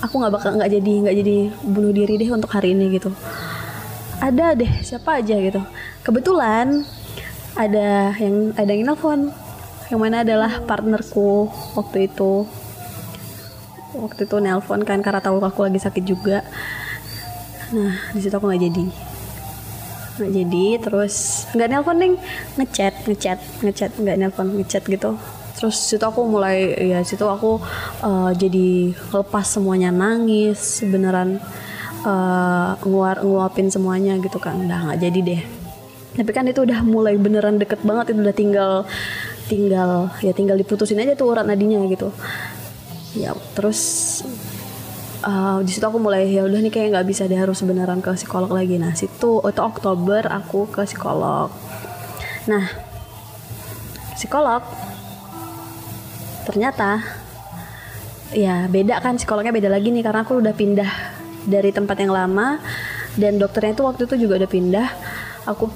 Speaker 3: aku nggak bakal nggak jadi nggak jadi bunuh diri deh untuk hari ini gitu. Ada deh siapa aja gitu. Kebetulan ada yang ada yang nelpon yang mana adalah partnerku waktu itu. Waktu itu nelpon kan karena tahu aku lagi sakit juga. Nah di situ aku nggak jadi. Nggak jadi terus nggak nelpon ding. Ngechat ngechat ngechat nggak nelpon ngechat gitu terus situ aku mulai ya situ aku eh, jadi lepas semuanya nangis beneran eh, nguar nguapin semuanya gitu kan. Udah nggak jadi deh. Tapi kan itu udah mulai beneran deket banget itu udah tinggal tinggal ya tinggal diputusin aja tuh urat nadinya gitu. Ya terus uh, di situ aku mulai ya udah nih kayak nggak bisa deh harus beneran ke psikolog lagi. Nah situ itu Oktober aku ke psikolog. Nah psikolog ternyata ya beda kan psikolognya beda lagi nih karena aku udah pindah dari tempat yang lama dan dokternya itu waktu itu juga udah pindah. Aku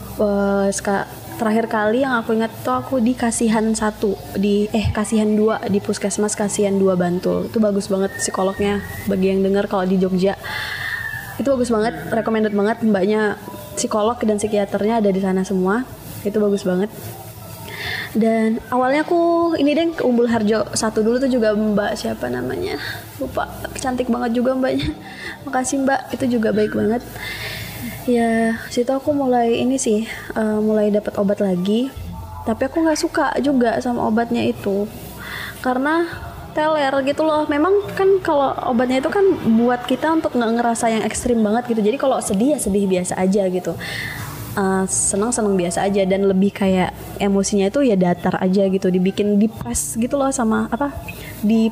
Speaker 3: ska- terakhir kali yang aku ingat tuh aku di kasihan satu di eh kasihan dua di puskesmas kasihan dua Bantul. Itu bagus banget psikolognya bagi yang dengar kalau di Jogja. Itu bagus banget recommended banget mbaknya psikolog dan psikiaternya ada di sana semua. Itu bagus banget dan awalnya aku ini deh ke Umbul Harjo satu dulu tuh juga mbak siapa namanya? Lupa. Cantik banget juga mbaknya. <laughs> Makasih mbak. Itu juga baik banget. Ya situ aku mulai ini sih eh, mulai dapat obat lagi. Tapi aku nggak suka juga sama obatnya itu. Karena teler gitu loh. Memang kan kalau obatnya itu kan buat kita untuk nggak ngerasa yang ekstrim banget gitu. Jadi kalau sedih ya sedih biasa aja gitu Eh, senang senang biasa aja dan lebih kayak emosinya itu ya datar aja gitu dibikin dipres gitu loh sama apa di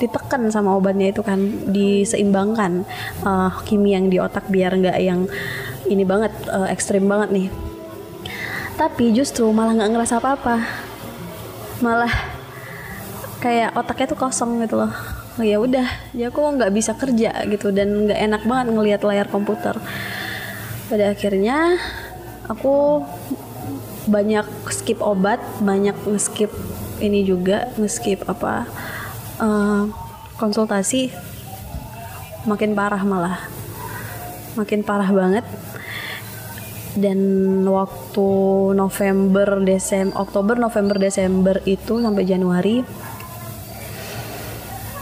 Speaker 3: ditekan sama obatnya itu kan diseimbangkan. Eh, kimia yang di otak biar nggak yang ini banget eh, ekstrim banget nih. Tapi justru malah nggak ngerasa apa-apa. Malah kayak otaknya tuh kosong gitu loh. Oh, ya udah ya aku nggak bisa kerja gitu dan nggak enak banget ngelihat layar komputer. Pada akhirnya aku banyak skip obat banyak nge-skip ini juga nge-skip apa eh, konsultasi. Makin parah malah. Makin parah banget. Dan waktu November Desember Oktober November Desember itu sampai Januari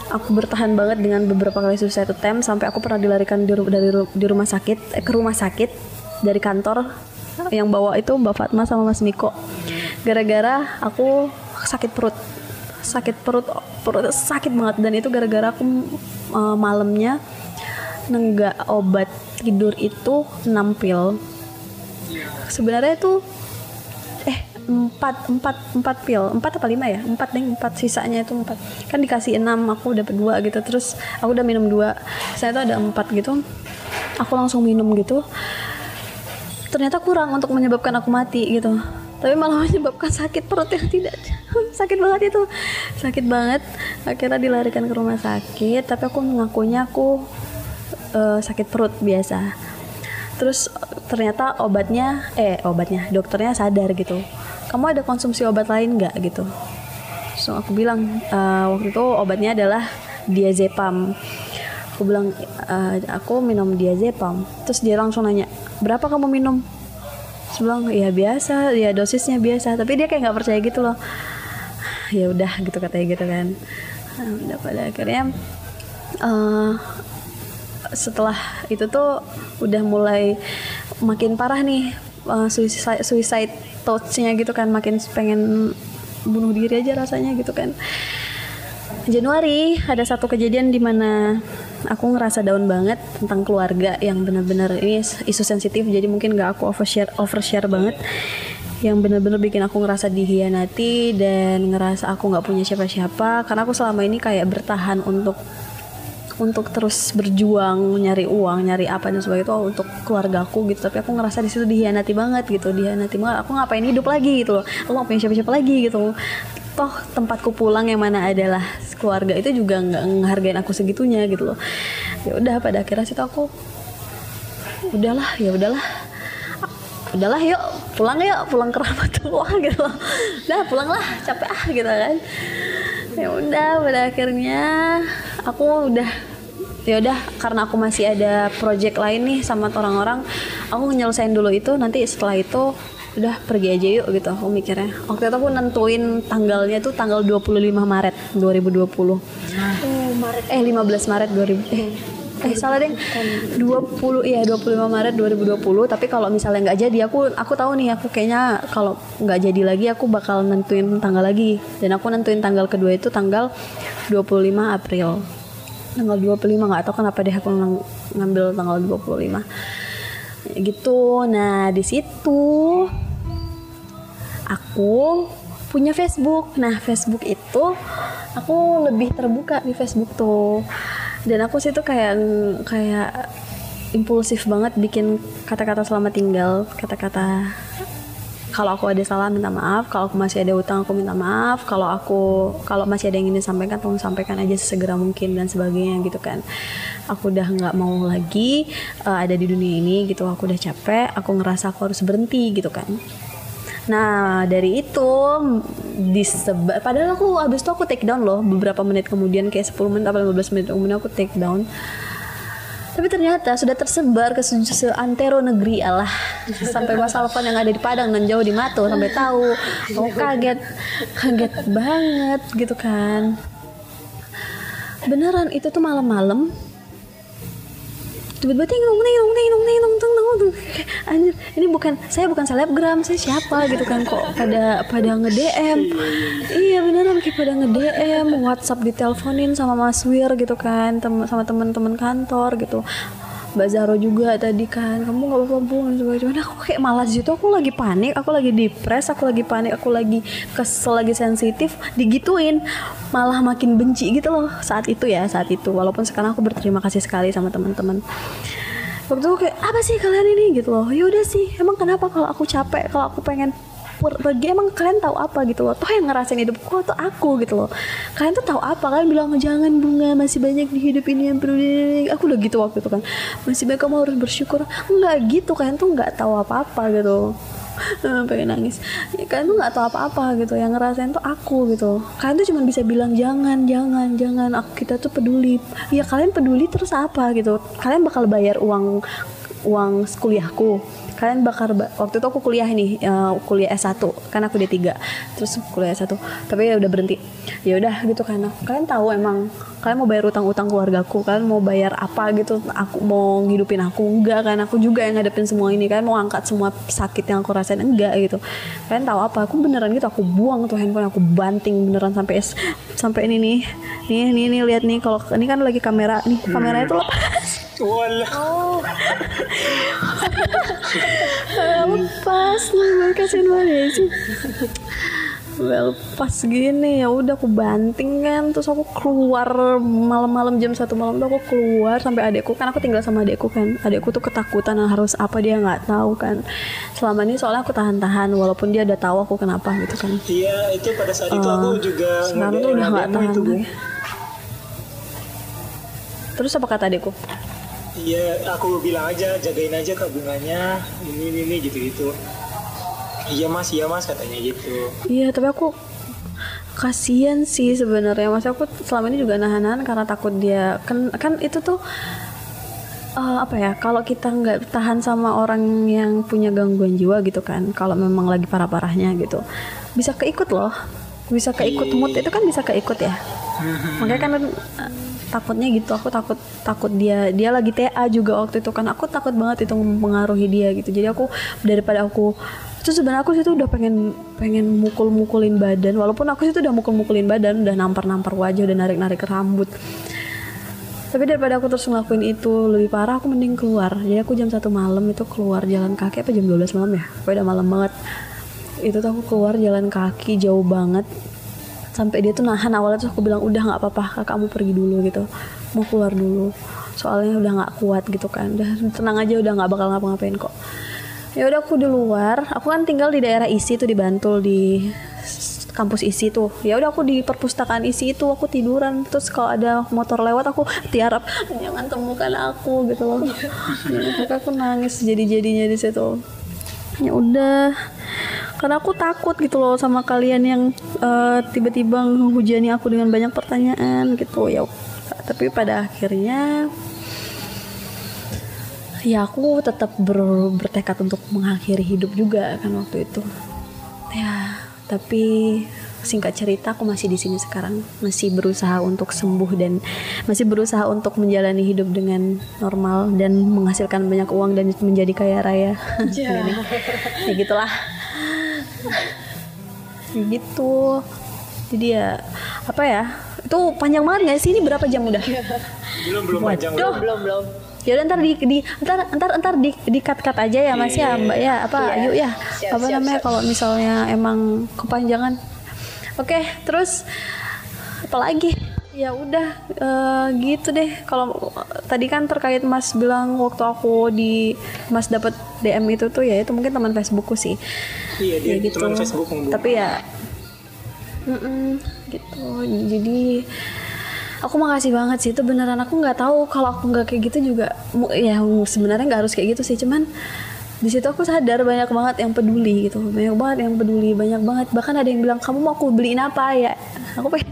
Speaker 3: aku bertahan banget dengan beberapa kali suicide attempt sampai aku pernah dilarikan di, dari di rumah sakit eh, ke rumah sakit dari kantor yang bawa itu Mbak Fatma sama Mas Miko. Gara-gara aku sakit perut. Sakit perut perut sakit banget. Dan itu gara-gara aku uh, malamnya nenggak obat tidur itu 6 pil sebenarnya itu eh empat empat empat pil. Empat apa lima ya? Empat deh empat. Sisanya itu empat. Kan dikasih enam aku udah dua gitu. Terus aku udah minum dua. Saya tuh ada empat gitu. Aku langsung minum gitu ternyata kurang untuk menyebabkan aku mati gitu. Tapi malah <laughs> menyebabkan sakit perut yang tidak <laughs> sakit banget itu. Sakit banget. Akhirnya dilarikan ke rumah sakit tapi aku mengakunya aku eh, sakit perut biasa. Terus ternyata obatnya eh obatnya dokternya sadar gitu. Kamu ada konsumsi obat lain nggak? gitu. So aku bilang "Eh, waktu itu obatnya adalah diazepam aku bilang "Eh, aku minum diazepam. Terus dia langsung nanya berapa kamu minum? Terus bilang ya biasa. Ya dosisnya biasa. Tapi dia kayak nggak percaya gitu loh. <sighs> Ya udah gitu katanya gitu kan. Nah, udah pada akhirnya eh, setelah itu tuh udah mulai makin parah nih uh, suicide, suicide thoughts-nya gitu kan. Makin pengen bunuh diri aja rasanya gitu kan Januari ada satu kejadian di mana aku ngerasa down banget tentang keluarga yang benar-benar ini isu sensitif jadi mungkin gak aku overshare overshare banget. Yang benar-benar bikin aku ngerasa dihianati dan ngerasa aku nggak punya siapa-siapa. Karena aku selama ini kayak bertahan untuk untuk terus berjuang nyari uang nyari apa dan sebagainya itu untuk keluarga aku gitu. Tapi aku ngerasa di situ dihianati banget gitu dihianati banget. Aku ngapain hidup lagi gitu loh. Aku nggak punya siapa-siapa lagi gitu toh tempatku pulang yang mana adalah keluarga itu juga nggak ngehargain aku segitunya gitu loh. Ya udah pada akhirnya situ aku udahlah ya udahlah. Udahlah yuk pulang yuk pulang ke rahmatullah <laughs> gitu loh. Udah pulang lah capek ah gitu kan. Ya udah pada akhirnya aku udah ya udah karena aku masih ada project lain nih sama orang-orang aku nyelesain dulu itu nanti setelah itu udah pergi aja yuk gitu aku mikirnya. Waktu itu aku nentuin tanggalnya tuh tanggal 25 Maret 2020
Speaker 1: Oh, Maret.
Speaker 3: eh 15 Maret 2000 eh eh salah deh. 20 iya 25 Maret 2020 tapi kalau misalnya nggak jadi aku aku tahu nih aku kayaknya kalau nggak jadi lagi aku bakal nentuin tanggal lagi. Dan aku nentuin tanggal kedua itu tanggal 25 April. Tanggal 25 nggak tahu kenapa deh aku ng- ngambil tanggal 25 gitu nah di situ aku punya Facebook. Nah, Facebook itu aku lebih terbuka di Facebook tuh. Dan aku situ kayak kayak impulsif banget bikin kata-kata selamat tinggal, kata-kata kalau aku ada salah minta maaf, kalau aku masih ada utang aku minta maaf, kalau aku kalau masih ada yang ingin disampaikan tolong sampaikan aja sesegera mungkin dan sebagainya gitu kan. Aku udah nggak mau lagi uh, ada di dunia ini gitu, aku udah capek, aku ngerasa aku harus berhenti gitu kan. Nah dari itu disebab padahal aku abis itu aku take down loh. Beberapa menit kemudian kayak 10 menit atau 15 menit kemudian aku take down tapi ternyata sudah tersebar ke se- seantero negeri Allah sampai Mas Alfon yang ada di Padang dan jauh di Mato sampai tahu. Aku kaget kaget banget gitu kan. Beneran itu tuh malam-malam tiba-tiba ting nung ting nung ting nung ting nung ting nung ting. Kayak, anjir ini bukan saya bukan selebgram saya siapa? Gitu kan kok pada pada nge DM iya beneran kayak pada nge DM WhatsApp diteleponin sama Mas Wir gitu kan tem sama teman-teman kantor gitu Mbak Zaro juga tadi kan. Kamu nggak apa-apa bu dan sebagainya. Cuman aku kayak malas gitu. Aku lagi panik aku lagi depres aku lagi panik aku lagi kesel lagi sensitif. Digituin malah makin benci gitu loh saat itu ya saat itu. Walaupun sekarang aku berterima kasih sekali sama teman-teman. Waktu itu kayak apa sih kalian ini? Gitu loh. Yaudah sih emang kenapa kalau aku capek kalau aku pengen pergi emang kalian tahu apa gitu loh. Toh yang ngerasain hidupku tuh aku gitu loh. Kalian tuh tahu apa? Kalian bilang jangan bunga masih banyak di hidup ini yang perlu di-" aku udah gitu waktu itu kan. Masih banyak kamu harus bersyukur. Enggak gitu kalian tuh nggak tahu apa-apa gitu. Eh, pengen nangis. Ya, kalian tuh nggak tahu apa-apa gitu. Yang ngerasain tuh aku gitu. Kalian tuh cuma bisa bilang jangan jangan jangan. Aku kita tuh peduli. Ya kalian peduli terus apa gitu. Kalian bakal bayar uang uang kuliahku kalian bakar ba- waktu itu aku kuliah nih eh, kuliah S1 kan aku D3 terus kuliah S1 tapi ya udah berhenti. Ya udah gitu kan. Kalian tahu emang kalian mau bayar utang-utang keluargaku kalian mau bayar apa gitu aku mau ngidupin aku enggak kan. Aku juga yang ngadepin semua ini kan mau angkat semua sakit yang aku rasain enggak gitu. Kalian tahu apa? Aku beneran gitu aku buang tuh handphone aku banting beneran sampai sampai ini nih. Nih nih nih lihat nih kalau ini kan lagi kamera nih kamera itu lepas
Speaker 2: Walah.
Speaker 3: lepas nih kasihan banget sih. Well, pas gini ya udah aku banting kan. Terus aku keluar malam-malam jam satu malam tuh aku keluar sampai adekku kan. Aku tinggal sama adekku kan. Adekku tuh ketakutan harus apa dia nggak tahu kan. Selama ini soalnya aku tahan-tahan walaupun dia udah tahu aku kenapa gitu kan.
Speaker 2: Iya, itu pada saat itu aku juga
Speaker 3: sekarang tuh udah nggak tahan
Speaker 2: itu,
Speaker 3: terus apa kata adekku
Speaker 2: Iya, aku bilang aja jagain aja kak bunganya ini ini, ini gitu-gitu. Iya mas, iya mas katanya gitu.
Speaker 3: Iya, tapi aku kasihan sih sebenarnya. Mas aku selama ini juga nahan-nahan karena takut dia kan kan itu tuh eh, apa ya? Kalau kita nggak tahan sama orang yang punya gangguan jiwa gitu kan, kalau memang lagi parah-parahnya gitu, bisa keikut loh. Bisa keikut mood itu kan bisa keikut ya. Makanya kan takutnya gitu. Aku takut takut dia dia lagi TA juga waktu itu kan. Aku takut banget itu mempengaruhi dia gitu. Jadi aku daripada aku itu sebenarnya aku situ udah pengen pengen mukul-mukulin badan walaupun aku situ udah mukul-mukulin badan udah nampar-nampar wajah udah narik-narik rambut tapi daripada aku terus ngelakuin itu lebih parah aku mending keluar jadi aku jam satu malam itu keluar jalan kaki apa jam 12 malam ya pokoknya udah malam banget itu tuh aku keluar jalan kaki jauh banget sampai dia tuh nahan awalnya tuh aku bilang udah nggak apa-apa kakakmu pergi dulu gitu. Mau keluar dulu. Soalnya udah nggak kuat gitu kan. Udah tenang aja udah nggak bakal ngapa-ngapain kok. Ya udah aku di luar. Aku kan tinggal di daerah isi tuh di Bantul di kampus isi tuh. Ya udah aku di perpustakaan isi itu aku tiduran. Terus kalau ada motor lewat aku <laughs> tiarap jangan temukan aku gitu loh. Ya, aku nangis jadi jadinya di situ ya udah. Karena aku takut gitu loh sama kalian yang eh, tiba-tiba menghujani aku dengan banyak pertanyaan gitu. Ya tapi pada akhirnya ya aku tetap ber- bertekad untuk mengakhiri hidup juga kan waktu itu. Ya tapi singkat cerita aku masih di sini sekarang. Masih berusaha untuk sembuh dan masih berusaha untuk menjalani hidup dengan normal dan menghasilkan banyak uang dan menjadi kaya raya. <laughs> Gini. ya gitulah. Ya gitu. Jadi ya apa ya? Itu panjang banget gak sih? Ini berapa jam udah?
Speaker 2: Belum belum panjang
Speaker 3: Waduh.
Speaker 2: belum.
Speaker 1: belum belum.
Speaker 3: Ya udah ntar di, di ntar ntar ntar di di cut cut aja ya mas ya mbak ya. apa
Speaker 1: Iya.
Speaker 3: yuk ya.
Speaker 1: Siap,
Speaker 3: apa
Speaker 1: siap,
Speaker 3: namanya kalau misalnya emang kepanjangan oke terus apalagi ya udah eh, gitu deh. Kalau tadi kan terkait mas bilang waktu aku di mas dapat dm itu tuh ya itu mungkin teman facebookku sih.
Speaker 2: Iya dia
Speaker 3: ya gitu.
Speaker 2: teman Facebook
Speaker 3: tapi ya mm-mm, gitu. Jadi aku makasih banget sih. Itu beneran aku nggak tahu kalau aku nggak kayak gitu juga. Ya sebenarnya nggak harus kayak gitu sih. Cuman di situ aku sadar banyak banget yang peduli gitu. Banyak banget yang peduli banyak banget. Bahkan ada yang bilang kamu mau aku beliin apa ya? Aku pengen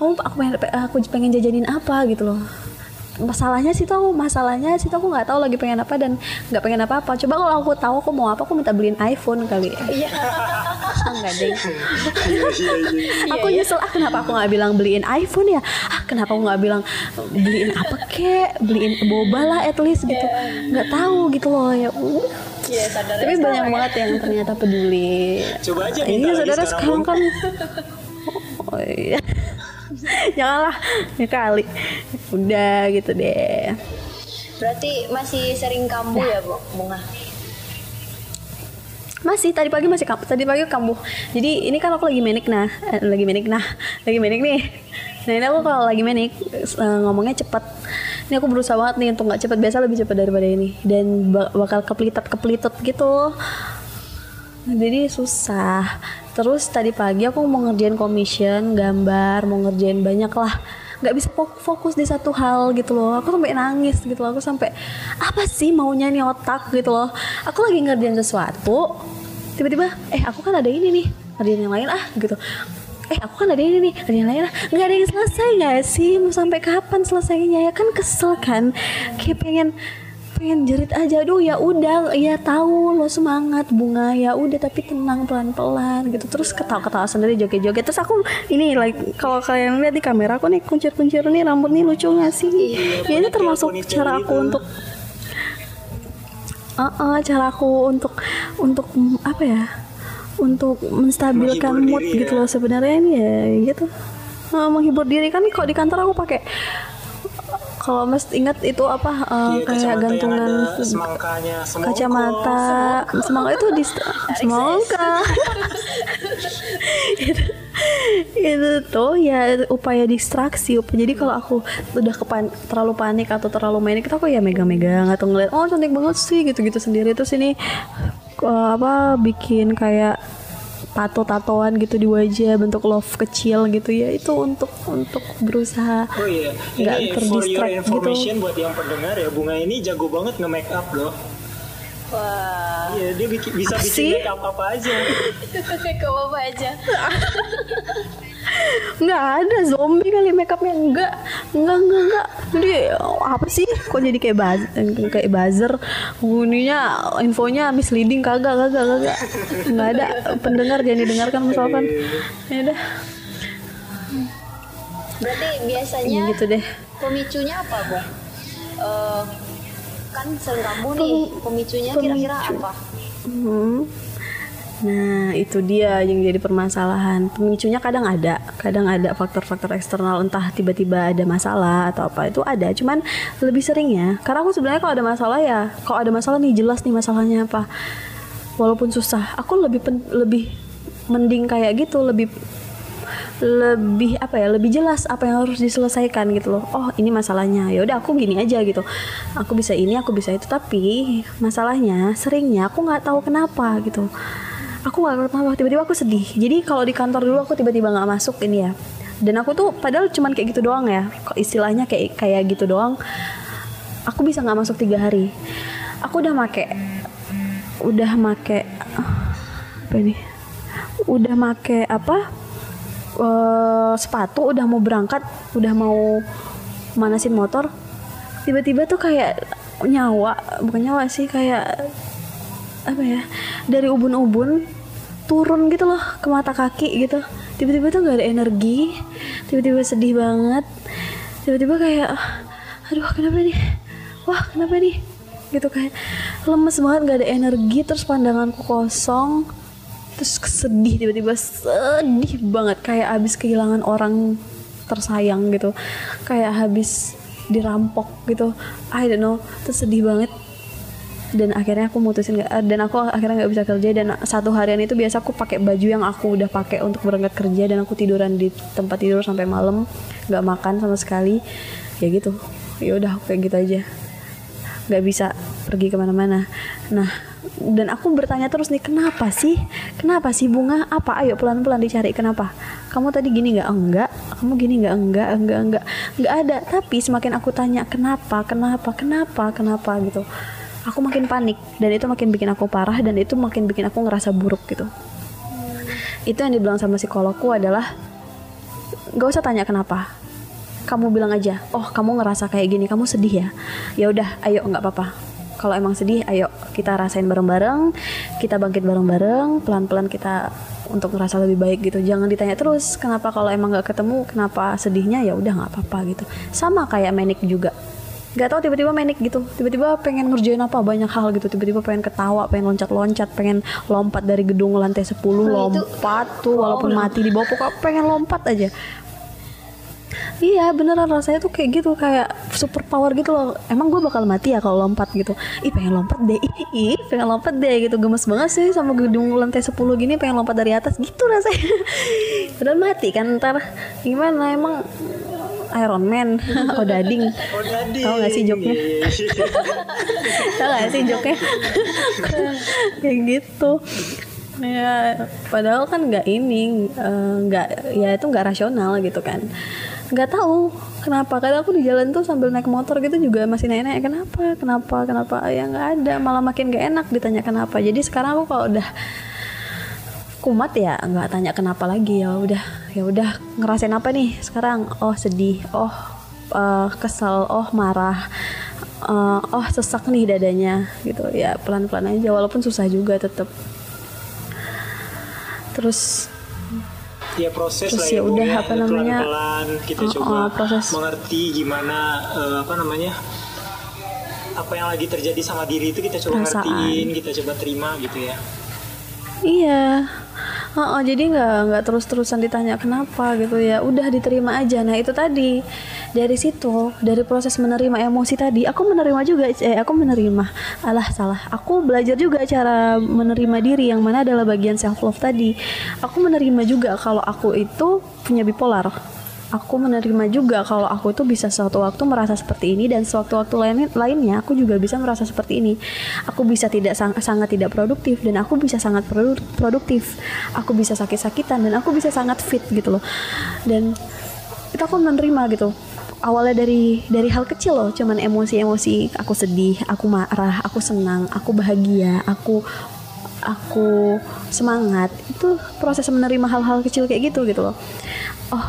Speaker 3: kamu aku pengen aku pengen jajanin apa? Gitu loh. Masalahnya sih tuh masalahnya sih tuh aku nggak tahu lagi pengen apa dan nggak pengen apa apa coba kalau aku tahu aku mau apa aku minta beliin iPhone kali. <laughs> Ya enggak deh.
Speaker 2: Iya iya iya.
Speaker 3: aku nyesel ah kenapa aku nggak bilang beliin iPhone ya? Ah kenapa aku nggak bilang beliin apa kek? Beliin boba lah at least gitu. Nggak tahu gitu loh ya.
Speaker 1: Iya sadar
Speaker 3: tapi banyak banget yang ternyata peduli.
Speaker 2: Coba aja minta
Speaker 3: iya saudara
Speaker 2: sekarang,
Speaker 3: sekarang. kan. Oh iya. Janganlah ya kali. Udah gitu deh.
Speaker 1: Berarti masih sering kambuh ya bu? Bunga
Speaker 3: masih tadi pagi masih kambuh tadi pagi kambuh. Jadi ini kan aku lagi menik nah. Eh, lagi menik nah. Lagi menik nih. Nah ini aku kalau lagi menik eh, ngomongnya cepet. Ini aku berusaha banget nih untuk nggak cepet. Biasa lebih cepet daripada ini. Dan ba- bakal keplitat keplitut gitu. Jadi susah. Terus tadi pagi aku mau ngerjain commission gambar mau ngerjain banyak lah nggak bisa fok- fokus di satu hal gitu loh. Aku sampai nangis gitu loh. Aku sampai apa sih maunya nih otak? gitu loh. Aku lagi ngerjain sesuatu tiba-tiba eh aku kan ada ini nih ngerjain yang lain ah gitu. Eh aku kan ada ini nih ada yang lain ah. Nggak ada yang selesai nggak sih? Mau sampai kapan selesainya? Ya kan kesel kan? Kayak pengen pengen jerit aja. Aduh ya udah ya tahu lo semangat bunga. Ya udah tapi tenang pelan pelan gitu. Terus ketawa ketawa sendiri joget joget terus aku ini like kalau kalian lihat di kamera aku nih kuncir kuncir nih rambut nih lucu gak sih? Ya ini termasuk cara aku
Speaker 2: gitu.
Speaker 3: untuk Ah, ah, cara aku untuk untuk apa ya untuk menstabilkan mood
Speaker 2: diri
Speaker 3: gitu
Speaker 2: ya.
Speaker 3: loh sebenarnya ini ya gitu. Ah, menghibur diri. Kan kok di kantor aku pakai kalau mas ingat itu apa? Ah,
Speaker 2: Iya,
Speaker 3: kayak gantungan
Speaker 2: semangkanya
Speaker 3: kacamata. Semangka itu di semangka. itu, itu tuh ya upaya distraksi. Jadi kalau aku udah kepan terlalu panik atau terlalu manik aku ya megang-megang atau ngeliat oh cantik banget sih gitu-gitu sendiri. Terus ini eh, apa bikin kayak tato-tatoan gitu di wajah bentuk love kecil gitu ya itu untuk untuk berusaha
Speaker 2: Oh iya,
Speaker 3: nggak terdistract gitu.
Speaker 2: buat yang pendengar ya, Bunga ini jago banget nge-make up loh.
Speaker 1: Wah,
Speaker 2: Iya, dia bikin, bisa
Speaker 3: Apa
Speaker 2: bikin
Speaker 3: sih?
Speaker 2: make up apa aja. <laughs>
Speaker 1: ke apa aja. <laughs>
Speaker 3: nggak ada zombie kali makeupnya. Enggak enggak enggak enggak jadi apa sih? Kok jadi kayak baz kayak buzzer? Ininya infonya misleading kagak kagak kagak. Nggak ada. Pendengar jangan didengarkan misalkan ya udah.
Speaker 1: Berarti biasanya
Speaker 3: ya gitu deh.
Speaker 1: pemicunya apa, Bu? Eh, kan sel kamu nih, pemicunya kira-kira
Speaker 3: pemicu.
Speaker 1: apa?
Speaker 3: Hmm. Nah, itu dia yang jadi permasalahan. Pemicunya kadang ada, kadang ada faktor-faktor eksternal entah tiba-tiba ada masalah atau apa itu ada. Cuman lebih seringnya, karena aku sebenarnya kalau ada masalah ya, kalau ada masalah nih jelas nih masalahnya apa. Walaupun susah, aku lebih pen- lebih mending kayak gitu, lebih lebih apa ya lebih jelas apa yang harus diselesaikan gitu loh. Oh ini masalahnya. Ya udah aku gini aja gitu. Aku bisa ini aku bisa itu. Tapi masalahnya seringnya aku nggak tahu kenapa gitu. Aku nggak kenapa. Tiba-tiba aku sedih. Jadi kalau di kantor dulu aku tiba-tiba nggak masuk ini ya. Dan aku tuh padahal cuman kayak gitu doang ya. Istilahnya kayak kayak gitu doang. Aku bisa nggak masuk tiga hari. Aku udah make udah make apa ini? Udah make apa eh, sepatu udah mau berangkat udah mau manasin motor tiba-tiba tuh kayak nyawa bukan nyawa sih kayak apa ya dari ubun-ubun turun gitu loh ke mata kaki gitu. Tiba-tiba tuh nggak ada energi tiba-tiba sedih banget tiba-tiba kayak aduh kenapa nih? Wah kenapa nih? Gitu kayak lemes banget nggak ada energi terus pandanganku kosong terus sedih tiba-tiba sedih banget. Kayak habis kehilangan orang tersayang gitu. Kayak habis dirampok gitu. I don't know. Terus sedih banget. Dan akhirnya aku mutusin dan aku akhirnya nggak bisa kerja. Dan satu harian itu biasa aku pakai baju yang aku udah pakai untuk berangkat kerja. Dan aku tiduran di tempat tidur sampai malam. Nggak makan sama sekali. Ya gitu. Ya udah kayak gitu aja. Nggak bisa pergi ke mana-mana. Nah dan aku bertanya terus nih kenapa sih? Kenapa sih bunga? Apa? Ayo pelan-pelan dicari kenapa? Kamu tadi gini nggak? Enggak. Kamu gini nggak? Enggak enggak enggak. Nggak ada. Tapi semakin aku tanya kenapa? Kenapa? Kenapa? Kenapa? gitu. Aku makin panik dan itu makin bikin aku parah dan itu makin bikin aku ngerasa buruk gitu. Itu yang dibilang sama psikologku adalah nggak usah tanya kenapa. Kamu bilang aja oh kamu ngerasa kayak gini kamu sedih ya ya udah ayo nggak apa-apa kalau emang sedih ayo kita rasain bareng-bareng kita bangkit bareng-bareng pelan-pelan kita untuk ngerasa lebih baik gitu. Jangan ditanya terus kenapa kalau emang nggak ketemu kenapa sedihnya? Ya udah nggak apa-apa gitu. Sama kayak manic juga. Nggak tahu tiba-tiba manic gitu. Tiba-tiba pengen ngerjain apa? Banyak hal gitu. Tiba-tiba pengen ketawa pengen loncat-loncat pengen lompat dari gedung lantai 10
Speaker 1: Nah, itu
Speaker 3: lompat tuh walaupun mati di bawah pokoknya pengen lompat aja Iya beneran rasanya tuh kayak gitu kayak super power gitu loh. Emang gue bakal mati ya kalau lompat gitu. Ih pengen lompat deh. Ih, ih pengen lompat deh gitu. Gemes banget sih sama gedung lantai 10 gini pengen lompat dari atas gitu rasanya. <laughs> Padahal mati kan ntar gimana emang Iron Man <laughs> Odading
Speaker 2: Oh, jadi.
Speaker 3: Tahu gak sih joknya? <laughs> Tahu gak sih joknya? Kayak gitu Ya, padahal kan nggak ini, eh, nggak ya itu nggak rasional gitu kan. Nggak tahu kenapa. Kadang aku di jalan tuh sambil naik motor gitu juga masih nanya-nanya kenapa, kenapa, kenapa. Ya nggak ada, malah makin gak enak ditanya kenapa. Jadi sekarang aku kalau udah kumat ya nggak tanya kenapa lagi ya udah ya udah ngerasain apa nih sekarang oh sedih oh eh, kesel oh marah eh, oh sesak nih dadanya gitu ya pelan pelan aja walaupun susah juga tetap terus
Speaker 2: ya proses
Speaker 3: Terus
Speaker 2: lah
Speaker 3: ya
Speaker 2: Bu,
Speaker 3: udah, apa namanya,
Speaker 2: pelan-pelan kita
Speaker 3: oh,
Speaker 2: coba
Speaker 3: oh, proses.
Speaker 2: mengerti gimana eh, apa namanya apa yang lagi terjadi sama diri itu kita coba
Speaker 3: Perasaan.
Speaker 2: ngertiin kita coba terima gitu ya
Speaker 3: Iya. Heeh, jadi nggak nggak terus-terusan ditanya kenapa gitu ya. Udah diterima aja. Nah itu tadi dari situ dari proses menerima emosi tadi, aku menerima juga. Eh aku menerima. Alah salah. Aku belajar juga cara menerima diri yang mana adalah bagian self love tadi. Aku menerima juga kalau aku itu punya bipolar. Aku menerima juga kalau aku itu bisa suatu waktu merasa seperti ini dan suatu waktu lain lainnya aku juga bisa merasa seperti ini. Aku bisa tidak sang- sangat tidak produktif dan aku bisa sangat produ- produktif. Aku bisa sakit-sakitan dan aku bisa sangat fit gitu loh. Dan itu aku menerima gitu. Awalnya dari dari hal kecil loh, cuman emosi-emosi aku sedih, aku marah, aku senang, aku bahagia, aku aku semangat itu proses menerima hal-hal kecil kayak gitu gitu loh oh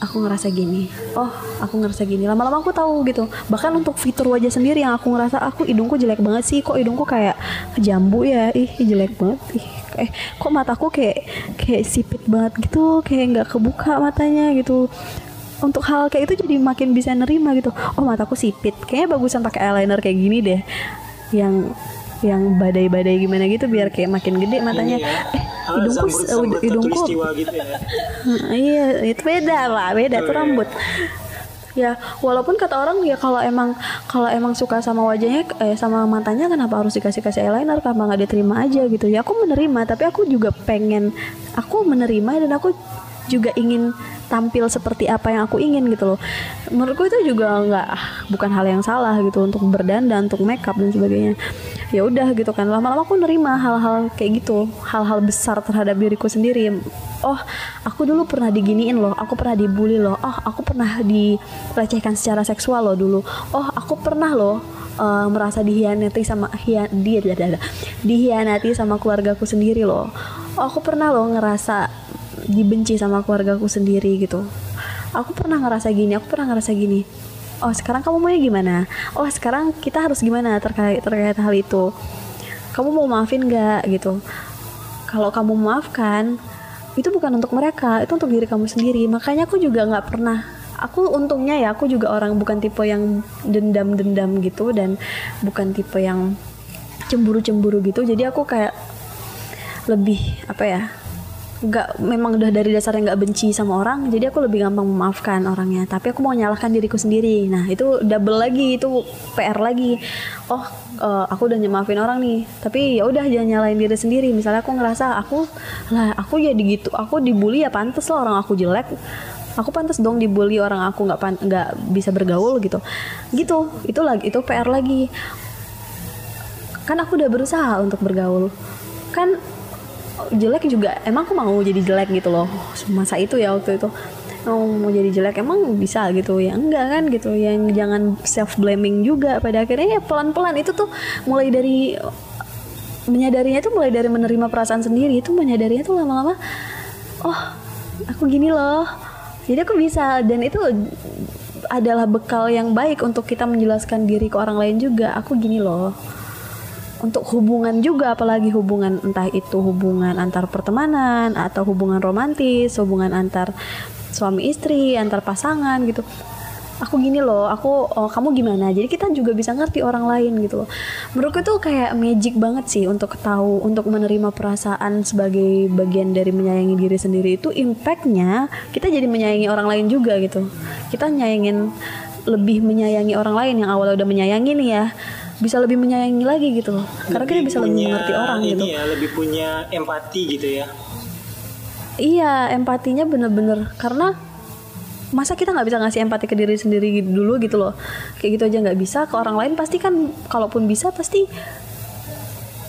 Speaker 3: aku ngerasa gini. Oh aku ngerasa gini. Lama-lama aku tahu gitu. Bahkan untuk fitur wajah sendiri yang aku ngerasa aku hidungku jelek banget sih. Kok hidungku kayak jambu ya? Ih jelek banget ih eh kok mataku kayak kayak sipit banget gitu. Kayak nggak kebuka matanya gitu. Untuk hal kayak itu jadi makin bisa nerima gitu. Oh mataku sipit. Kayaknya bagusan pakai eyeliner kayak gini deh. Yang yang badai-badai gimana gitu biar kayak makin gede matanya.
Speaker 2: Ini ya.
Speaker 3: eh hidungku
Speaker 2: zamrud
Speaker 3: hidungku
Speaker 2: gitu ya? <laughs>
Speaker 3: Iya itu beda lah beda
Speaker 2: Oh,
Speaker 3: tuh
Speaker 2: iya.
Speaker 3: rambut. Ya walaupun kata orang ya kalau emang kalau emang suka sama wajahnya eh sama matanya kenapa harus dikasih kasih eyeliner? Kenapa nggak diterima aja gitu? Ya aku menerima tapi aku juga pengen aku menerima dan aku juga ingin tampil seperti apa yang aku ingin gitu loh. Menurutku itu juga nggak bukan hal yang salah gitu untuk berdandan untuk makeup dan sebagainya. Ya udah gitu kan lama-lama aku nerima hal-hal kayak gitu hal-hal besar terhadap diriku sendiri. Oh aku dulu pernah diginiin loh aku pernah dibully loh. Oh aku pernah dilecehkan secara seksual loh dulu. Oh aku pernah loh eh, merasa dihianati sama hian dia- dihianati sama keluargaku sendiri loh. Oh aku pernah loh ngerasa dibenci sama keluargaku sendiri gitu. Aku pernah ngerasa gini aku pernah ngerasa gini oh sekarang kamu maunya gimana? Oh sekarang kita harus gimana terkait terkait hal itu? Kamu mau maafin nggak? Gitu. Kalau kamu memaafkan itu bukan untuk mereka itu untuk diri kamu sendiri. Makanya aku juga nggak pernah aku untungnya ya aku juga orang bukan tipe yang dendam-dendam gitu dan bukan tipe yang cemburu-cemburu gitu. Jadi aku kayak lebih apa ya nggak memang udah dari dasarnya nggak benci sama orang jadi aku lebih gampang memaafkan orangnya. Tapi aku mau nyalahkan diriku sendiri. Nah itu double lagi itu PR lagi. Oh eh, aku udah nyemaafin orang nih. Tapi ya udah jangan nyalain diri sendiri. Misalnya aku ngerasa aku lah aku jadi gitu aku dibully ya pantas lah orang aku jelek. Aku pantas dong dibully orang aku nggak nggak bisa bergaul gitu. Gitu itu lagi itu PR lagi. Kan aku udah berusaha untuk bergaul. Kan jelek juga emang aku mau jadi jelek gitu loh masa itu ya waktu itu. Oh, mau jadi jelek emang bisa gitu ya enggak kan gitu yang jangan self blaming juga. Pada akhirnya ya pelan pelan itu tuh mulai dari menyadarinya tuh mulai dari menerima perasaan sendiri itu menyadarinya tuh lama lama oh aku gini loh. Jadi aku bisa dan itu adalah bekal yang baik untuk kita menjelaskan diri ke orang lain juga aku gini loh untuk hubungan juga apalagi hubungan entah itu hubungan antar pertemanan atau hubungan romantis hubungan antar suami istri antar pasangan gitu. Aku gini loh aku oh, kamu gimana? Jadi kita juga bisa ngerti orang lain gitu loh. Menurutku tuh kayak magic banget sih untuk tahu untuk menerima perasaan sebagai bagian dari menyayangi diri sendiri itu impactnya kita jadi menyayangi orang lain juga gitu. Kita nyayangin lebih menyayangi orang lain yang awalnya udah menyayangi nih ya bisa lebih menyayangi lagi gitu loh. Karena kita
Speaker 2: Lebih
Speaker 3: bisa lebih mengerti orang
Speaker 2: ini
Speaker 3: gitu.
Speaker 2: ya lebih punya empati gitu ya.
Speaker 3: Iya empatinya bener-bener. Karena masa kita nggak bisa ngasih empati ke diri sendiri dulu gitu loh. Kayak gitu aja nggak bisa. Ke orang lain pasti kan kalaupun bisa pasti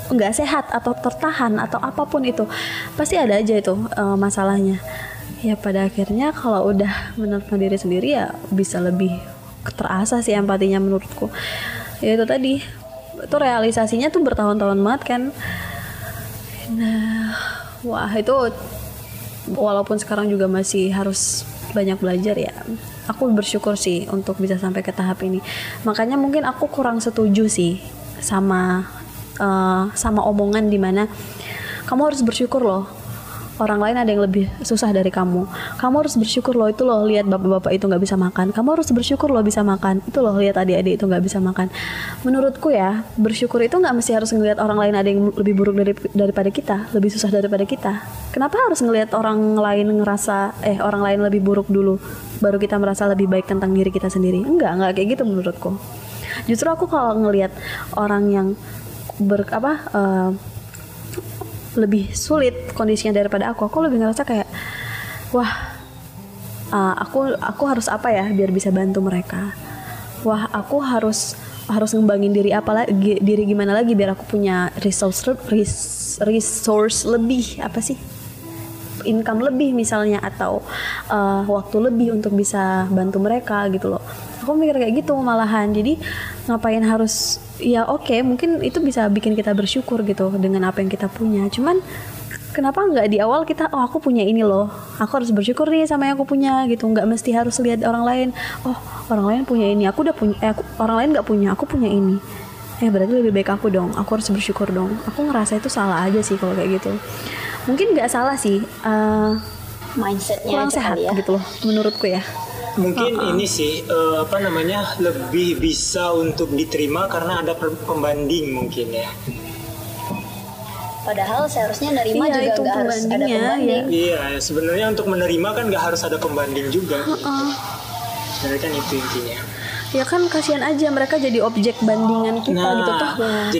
Speaker 3: nggak sehat atau tertahan atau apa pun itu. Pasti ada aja itu eh, masalahnya. Ya pada akhirnya kalau udah menerima diri sendiri ya bisa lebih terasa sih empatinya menurutku ya itu tadi. Itu realisasinya tuh bertahun-tahun banget kan. Nah wah itu walaupun sekarang juga masih harus banyak belajar ya aku bersyukur sih untuk bisa sampai ke tahap ini. Makanya mungkin aku kurang setuju sih sama uh, sama omongan di mana kamu harus bersyukur loh orang lain ada yang lebih susah dari kamu. Kamu harus bersyukur loh itu loh lihat bapak-bapak itu nggak bisa makan. Kamu harus bersyukur loh bisa makan. Itu loh lihat adik-adik itu nggak bisa makan. Menurutku ya bersyukur itu nggak mesti harus ngelihat orang lain ada yang lebih buruk dari, daripada kita lebih susah daripada kita. Kenapa harus ngelihat orang lain ngerasa eh orang lain lebih buruk dulu baru kita merasa lebih baik tentang diri kita sendiri? Enggak enggak kayak gitu menurutku. Justru aku kalau ngelihat orang yang ber apa uh, lebih sulit kondisinya daripada aku. Aku lebih ngerasa kayak wah uh, aku aku harus apa ya biar bisa bantu mereka? Wah aku harus harus ngembangin diri apa lagi diri gimana lagi biar aku punya resource resource lebih apa sih? Income lebih misalnya atau uh, waktu lebih untuk bisa bantu mereka gitu loh aku mikir kayak gitu malahan. Jadi ngapain harus ya oke okay, mungkin itu bisa bikin kita bersyukur gitu dengan apa yang kita punya. Cuman kenapa nggak di awal kita oh aku punya ini loh. Aku harus bersyukur nih sama yang aku punya gitu. Nggak mesti harus lihat orang lain oh orang lain punya ini. Aku udah punya eh, aku, orang lain nggak punya. Aku punya ini. Eh berarti lebih baik aku dong. Aku harus bersyukur dong. Aku ngerasa itu salah aja sih kalau kayak gitu. Mungkin nggak salah sih uh,
Speaker 1: mindsetnya
Speaker 3: kurang sehat ya. gitu loh menurutku ya
Speaker 2: mungkin uh -uh. ini sih uh, apa namanya lebih bisa untuk diterima karena ada pembanding mungkin ya
Speaker 1: Padahal seharusnya nerima iya, juga itu gak harus ada pembanding.
Speaker 2: Ya. Iya, sebenarnya untuk menerima kan gak harus ada pembanding juga. Uh -uh. Sebenarnya kan itu intinya
Speaker 3: ya kan kasihan aja mereka jadi objek bandingan kita nah, gitu tuh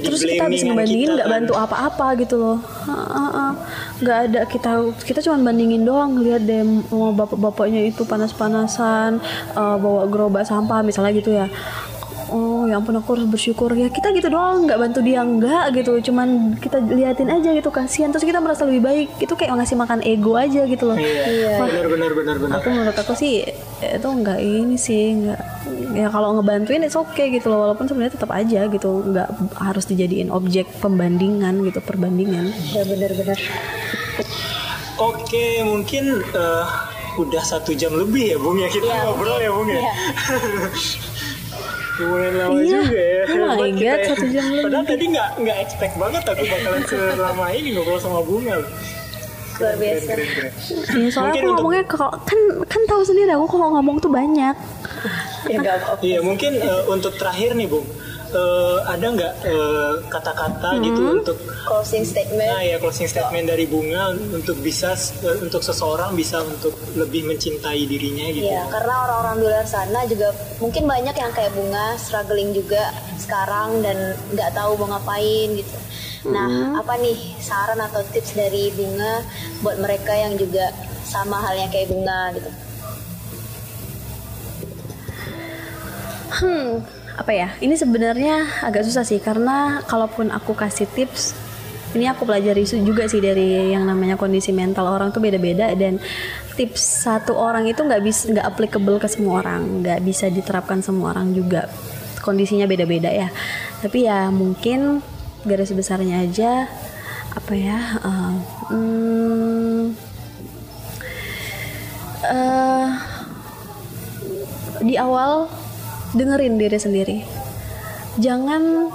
Speaker 3: terus kita habis ngebandingin nggak kan. bantu apa-apa gitu loh. Nggak ada kita kita cuma bandingin doang. Lihat deh mau bapak-bapaknya itu panas-panasan uh, bawa gerobak sampah misalnya gitu ya oh ya ampun aku harus bersyukur ya. Kita gitu doang nggak bantu dia nggak gitu. Cuman kita liatin aja gitu kasihan. Terus kita merasa lebih baik. Itu kayak ngasih makan ego aja gitu loh.
Speaker 2: Iya, Wah, benar benar benar benar.
Speaker 3: Aku menurut aku sih itu nggak ini sih nggak ya kalau ngebantuin itu oke okay gitu loh. Walaupun sebenarnya tetap aja gitu nggak harus dijadiin objek pembandingan gitu perbandingan.
Speaker 1: Ya benar benar.
Speaker 2: Oke mungkin uh, udah satu jam lebih ya bung ya. Kita ya, ngobrol ya bung ya, ya. <laughs> lumayan lama iya. juga ya.
Speaker 3: Oh my god, ya. satu jam lebih.
Speaker 2: Padahal tadi nggak nggak expect banget aku bakalan <laughs> selama ini ngobrol sama bunga.
Speaker 1: Luar biasa. Keren, keren,
Speaker 3: keren. Ya, soalnya aku ngomongnya kalau kan kan tahu sendiri aku kalau ngomong tuh banyak.
Speaker 2: ya, Iya mungkin uh, untuk terakhir nih bung uh, ada nggak uh, kata-kata hmm. gitu untuk
Speaker 1: closing statement?
Speaker 2: Nah ya closing statement dari bunga untuk bisa uh, untuk seseorang bisa untuk lebih mencintai dirinya gitu.
Speaker 1: Iya karena orang-orang di luar sana juga mungkin banyak yang kayak bunga struggling juga sekarang dan nggak tahu mau ngapain gitu. Nah hmm. apa nih saran atau tips dari bunga buat mereka yang juga sama halnya kayak bunga gitu?
Speaker 3: Hmm, apa ya? Ini sebenarnya agak susah sih karena kalaupun aku kasih tips ini aku pelajari juga sih dari yang namanya kondisi mental orang tuh beda-beda dan tips satu orang itu nggak bisa nggak applicable ke semua orang nggak bisa diterapkan semua orang juga. Kondisinya beda-beda ya. Tapi ya mungkin garis besarnya aja apa ya uh, hmm, uh, di awal dengerin diri sendiri. Jangan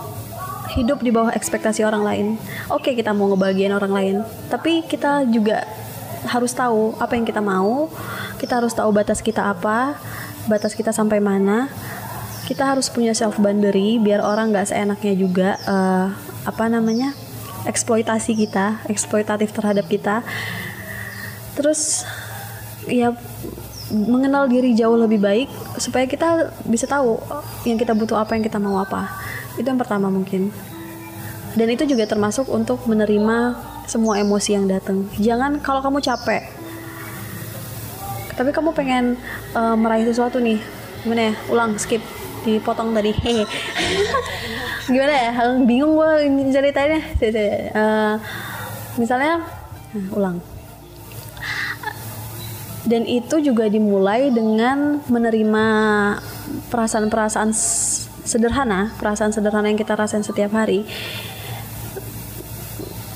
Speaker 3: hidup di bawah ekspektasi orang lain. Oke kita mau ngebagian orang lain tapi kita juga harus tahu apa yang kita mau. Kita harus tahu batas kita apa batas kita sampai mana. Kita harus punya self boundary biar orang nggak seenaknya juga uh, apa namanya eksploitasi kita eksploitatif terhadap kita. Terus ya mengenal diri jauh lebih baik supaya kita bisa tahu yang kita butuh apa yang kita mau apa. Itu yang pertama mungkin. Dan itu juga termasuk untuk menerima semua emosi yang datang. Jangan kalau kamu capek. Tapi kamu pengen uh, meraih sesuatu nih. Gimana ya? Ulang skip. Dipotong tadi. <laughs> Gimana ya? Bingung gue ceritanya. Uh, misalnya uh, ulang dan itu juga dimulai dengan menerima perasaan-perasaan sederhana, perasaan sederhana yang kita rasain setiap hari.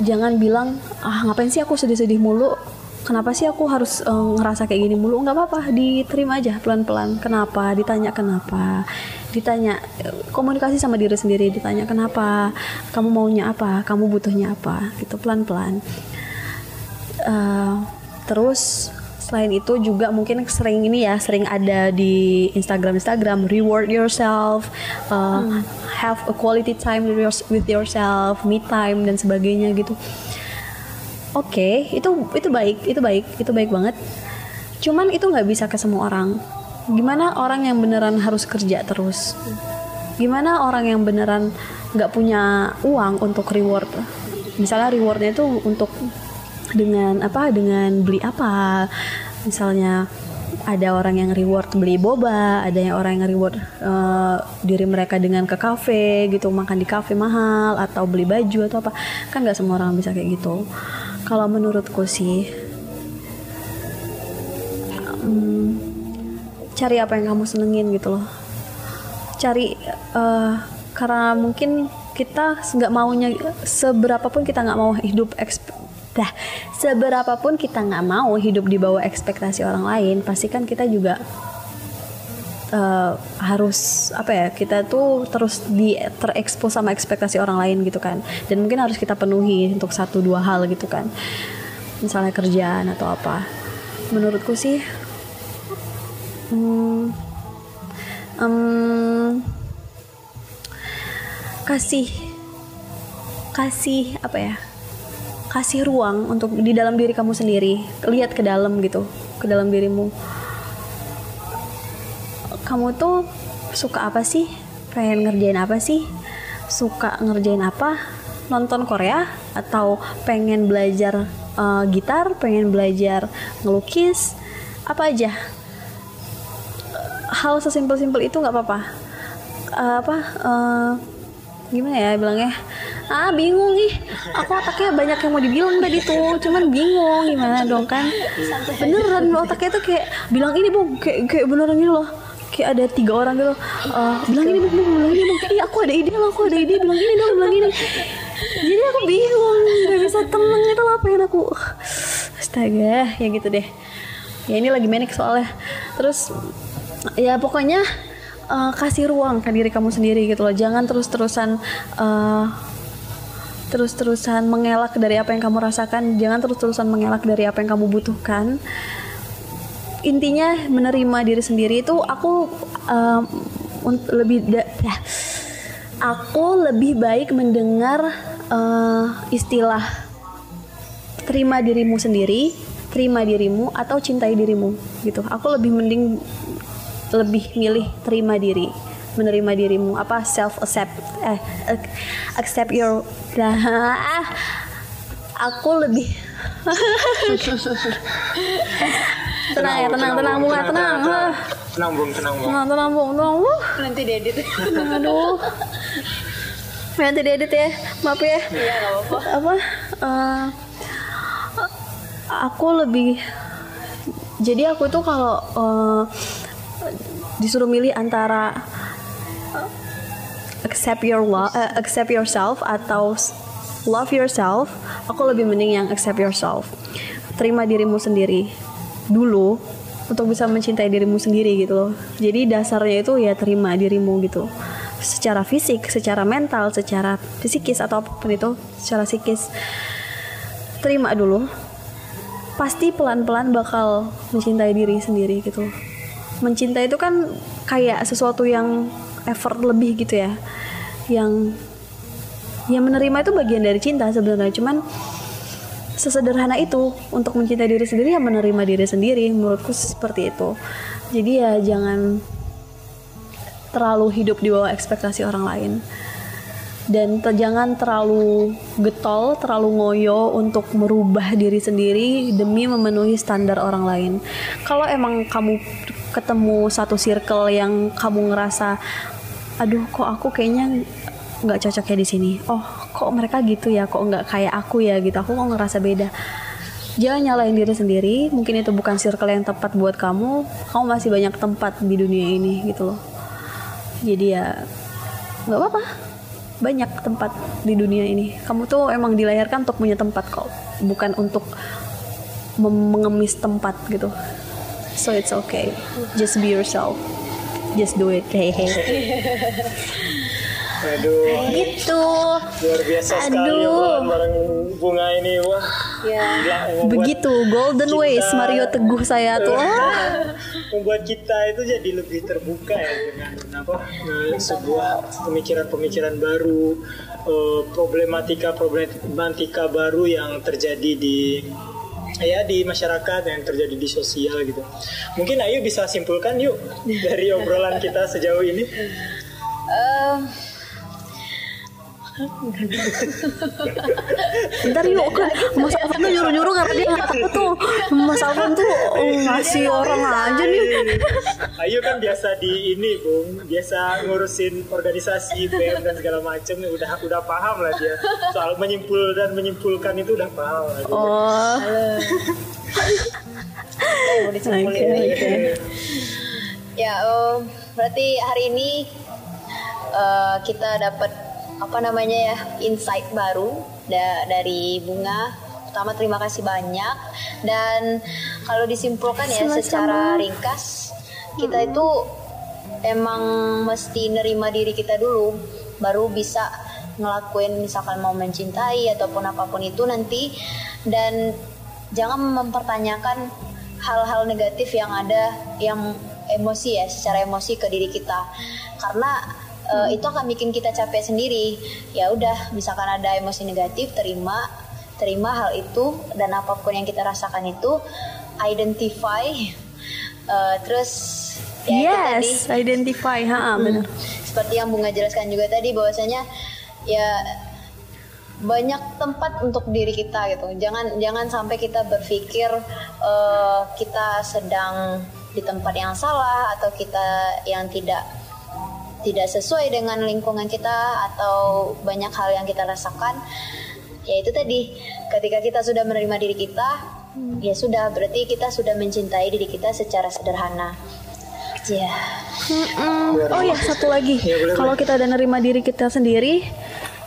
Speaker 3: Jangan bilang, ah ngapain sih aku sedih-sedih mulu, kenapa sih aku harus uh, ngerasa kayak gini mulu? Nggak apa-apa diterima aja pelan-pelan. Kenapa? Ditanya kenapa? Ditanya komunikasi sama diri sendiri ditanya kenapa? Kamu maunya apa? Kamu butuhnya apa? Gitu pelan-pelan. Uh, terus selain itu juga mungkin sering ini ya sering ada di Instagram Instagram reward yourself uh, hmm. have a quality time with yourself me time dan sebagainya gitu. Oke okay, itu itu baik itu baik itu baik banget. Cuman itu nggak bisa ke semua orang. Gimana orang yang beneran harus kerja terus? Gimana orang yang beneran nggak punya uang untuk reward? Misalnya rewardnya itu untuk dengan apa dengan beli apa. Misalnya ada orang yang reward beli boba, ada yang orang yang reward uh, diri mereka dengan ke kafe gitu, makan di kafe mahal atau beli baju atau apa, kan nggak semua orang bisa kayak gitu. Kalau menurutku sih, um, cari apa yang kamu senengin gitu loh, cari uh, karena mungkin kita nggak maunya seberapa pun kita nggak mau hidup Dah, seberapapun kita nggak mau hidup di bawah ekspektasi orang lain, pasti kan kita juga uh, harus apa ya kita tuh terus di terekspos sama ekspektasi orang lain gitu kan. Dan mungkin harus kita penuhi untuk satu dua hal gitu kan. Misalnya kerjaan atau apa. Menurutku sih hmm, um, kasih kasih apa ya kasih ruang untuk di dalam diri kamu sendiri. Lihat ke dalam gitu ke dalam dirimu. Kamu tuh suka apa sih? Pengen ngerjain apa sih? Suka ngerjain apa? Nonton Korea? Atau pengen belajar uh, gitar? Pengen belajar ngelukis? Apa aja? Hal sesimpel-simpel itu nggak apa-apa. Uh, apa uh, gimana ya bilangnya? Ah bingung nih. Aku otaknya banyak yang mau dibilang tadi tuh. Cuman bingung gimana dong kan. Beneran otaknya tuh kayak bilang ini bu kayak kayak beneran gitu loh. Kayak ada tiga orang gitu. Uh, bilang ini bu bilang ini bu iya aku ada ide loh aku ada ide. Bilang ini dong bilang ini. Jadi aku bingung. Gak bisa tenang itu lah pengen aku. Astaga ya gitu deh. Ya ini lagi menik soalnya. Terus ya pokoknya uh, kasih ruang ke diri kamu sendiri gitu loh. Jangan terus terusan uh, terus-terusan mengelak dari apa yang kamu rasakan. Jangan terus-terusan mengelak dari apa yang kamu butuhkan. Intinya menerima diri sendiri itu aku um, lebih ya, aku lebih baik mendengar uh, istilah terima dirimu sendiri terima dirimu atau cintai dirimu gitu. Aku lebih mending lebih milih terima diri menerima dirimu. Apa? Self accept eh accept your nah, <laughs> aku lebih <laughs> tenang ya tenang tenang bunga tenang
Speaker 2: tenang. bung tenang bung.
Speaker 3: Tenang tenang bung tenang. Bung
Speaker 1: nanti diedit.
Speaker 3: Aduh. Nanti diedit ya. Maaf ya.
Speaker 1: Iya
Speaker 3: apa? Uh, aku lebih jadi aku tuh kalau uh, disuruh milih antara accept your love, uh, accept yourself atau love yourself, aku lebih mending yang accept yourself. Terima dirimu sendiri dulu untuk bisa mencintai dirimu sendiri gitu loh. Jadi dasarnya itu ya terima dirimu gitu. Secara fisik, secara mental, secara psikis atau apa pun itu, secara psikis terima dulu. Pasti pelan-pelan bakal mencintai diri sendiri gitu. Mencintai itu kan kayak sesuatu yang effort lebih gitu ya. Yang yang menerima itu bagian dari cinta sebenarnya. Cuman sesederhana itu untuk mencintai diri sendiri ya menerima diri sendiri. Menurutku seperti itu. Jadi ya jangan terlalu hidup di bawah ekspektasi orang lain. Dan te jangan terlalu getol, terlalu ngoyo untuk merubah diri sendiri demi memenuhi standar orang lain. Kalau emang kamu ketemu satu circle yang kamu ngerasa aduh kok aku kayaknya nggak cocok ya di sini. Oh kok mereka gitu ya? Kok nggak kayak aku ya? Gitu. Aku kok ngerasa beda. Jangan nyalain diri sendiri. Mungkin itu bukan circle yang tepat buat kamu. Kamu masih banyak tempat di dunia ini gitu loh. Jadi ya nggak apa-apa. Banyak tempat di dunia ini. Kamu tuh emang dilahirkan untuk punya tempat kok. Bukan untuk mengemis tempat gitu so it's okay just be yourself just do it hehe <laughs>
Speaker 2: Aduh,
Speaker 1: Gitu.
Speaker 2: luar biasa sekali
Speaker 3: Aduh.
Speaker 2: obrolan bareng bunga ini. Wah,
Speaker 1: Ya.
Speaker 2: gila,
Speaker 3: begitu golden
Speaker 2: kita-
Speaker 3: ways Mario Teguh saya tuh Ah. <laughs>
Speaker 2: membuat kita itu jadi lebih terbuka ya dengan apa sebuah pemikiran-pemikiran baru eh, problematika problematika baru yang terjadi di ya di masyarakat yang terjadi di sosial gitu. Mungkin Ayu bisa simpulkan yuk dari obrolan kita sejauh ini.
Speaker 1: Em,
Speaker 3: Ntar yuk kan Mas Alvan tuh nyuruh-nyuruh karena dia nggak tahu tuh. Mas Alvan tuh oh, ngasih orang aja nih.
Speaker 2: Ayu kan biasa di ini bung. Biasa ngurusin organisasi BM dan segala macam udah udah paham lah dia. Soal menyimpul dan menyimpulkan itu udah paham lah dia.
Speaker 3: Oh. Oke,
Speaker 1: nih.
Speaker 3: oke.
Speaker 1: Ya, em, berarti hari ini eh, kita dapat apa namanya ya insight baru da- dari bunga. Pertama terima kasih banyak dan kalau disimpulkan ya
Speaker 3: Sama-sama.
Speaker 1: secara ringkas kita itu emang mesti nerima diri kita dulu baru bisa ngelakuin misalkan mau mencintai ataupun apa pun itu nanti dan jangan mempertanyakan hal-hal negatif yang ada yang emosi ya secara emosi ke diri kita karena eh, itu akan bikin kita capek sendiri. Ya udah misalkan ada emosi negatif terima terima hal itu dan apa pun yang kita rasakan itu identify eh, terus ya itu tadi.
Speaker 3: Yes Identify. Ha benar.
Speaker 1: Seperti yang bunga jelaskan juga tadi bahwasanya ya banyak tempat untuk diri kita gitu. Jangan jangan sampai kita berpikir eh, kita sedang di tempat yang salah atau kita yang tidak tidak sesuai dengan lingkungan kita atau banyak hal yang kita rasakan ya itu tadi. Ketika kita sudah menerima diri kita ya sudah berarti kita sudah mencintai diri kita secara sederhana. Ya.
Speaker 3: Mm-mm. Oh ya satu lagi.
Speaker 2: Ya,
Speaker 3: Kalau kita udah nerima diri kita sendiri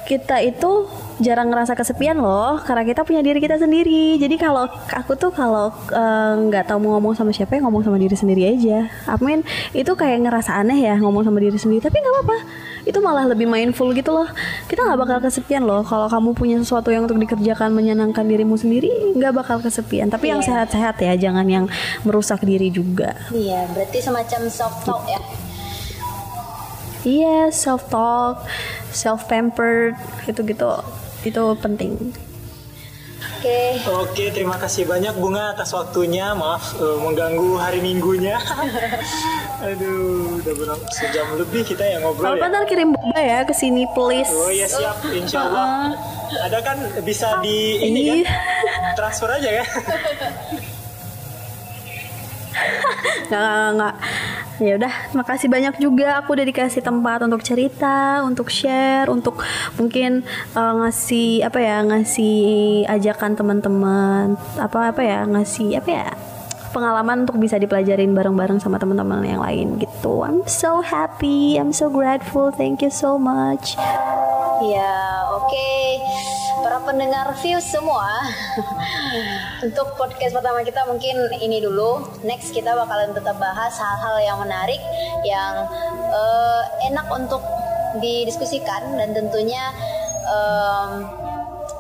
Speaker 3: Kita itu jarang ngerasa kesepian loh Karena kita punya diri kita sendiri. Jadi kalau aku tuh kalau eh, nggak tahu mau ngomong sama siapa ya ngomong sama diri sendiri aja. Amin itu kayak ngerasa aneh ya ngomong sama diri sendiri Tapi nggak apa-apa. Itu malah lebih mindful gitu loh. Kita nggak bakal kesepian loh. Kalau kamu punya sesuatu yang untuk dikerjakan menyenangkan dirimu sendiri nggak bakal kesepian. Tapi yang
Speaker 1: Iya.
Speaker 3: sehat-sehat ya Jangan yang merusak diri juga.
Speaker 1: Iya, berarti semacam self talk ya.
Speaker 3: Iya, self talk, self pampered, gitu-gitu. Itu penting.
Speaker 1: Oke,
Speaker 2: Oke, terima kasih banyak Bunga atas waktunya. Maaf eh, mengganggu hari Minggunya. <laughs> Aduh, udah berapa sejam lebih kita yang ngobrol
Speaker 3: Kalau
Speaker 2: ya.
Speaker 3: ntar kirim boba ya ke sini please.
Speaker 2: Oh ya siap, insya Allah. Ada kan bisa di ini kan transfer aja ya. <laughs> <laughs>
Speaker 3: Nggak, nggak, nggak. Ya udah, makasih banyak juga aku udah dikasih tempat untuk cerita, untuk share, untuk mungkin eh, ngasih apa ya, ngasih ajakan teman-teman, apa apa ya, ngasih apa ya, pengalaman untuk bisa dipelajarin bareng-bareng sama teman-teman yang lain gitu. I'm so happy, I'm so grateful, thank you so much.
Speaker 1: ya oke. Para pendengar view semua, <laughs> untuk podcast pertama kita mungkin ini dulu. Next kita bakalan tetap bahas hal-hal yang menarik, yang eh, enak untuk didiskusikan dan tentunya em,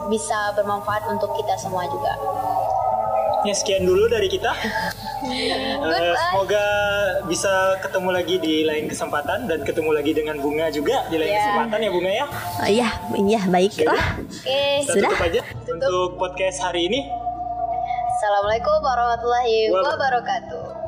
Speaker 1: bisa bermanfaat untuk kita semua juga.
Speaker 2: Ya sekian dulu dari kita. <laughs>
Speaker 1: Goodbye.
Speaker 2: semoga bisa ketemu lagi di lain kesempatan dan ketemu lagi dengan Bunga juga di lain
Speaker 1: Ya.
Speaker 2: kesempatan ya Bunga ya.
Speaker 3: Ah, Iya, iya baiklah.
Speaker 1: Oke,
Speaker 2: Kita
Speaker 3: Sudah.
Speaker 2: tutup aja untuk podcast hari ini.
Speaker 1: Assalamualaikum warahmatullahi wabarakatuh.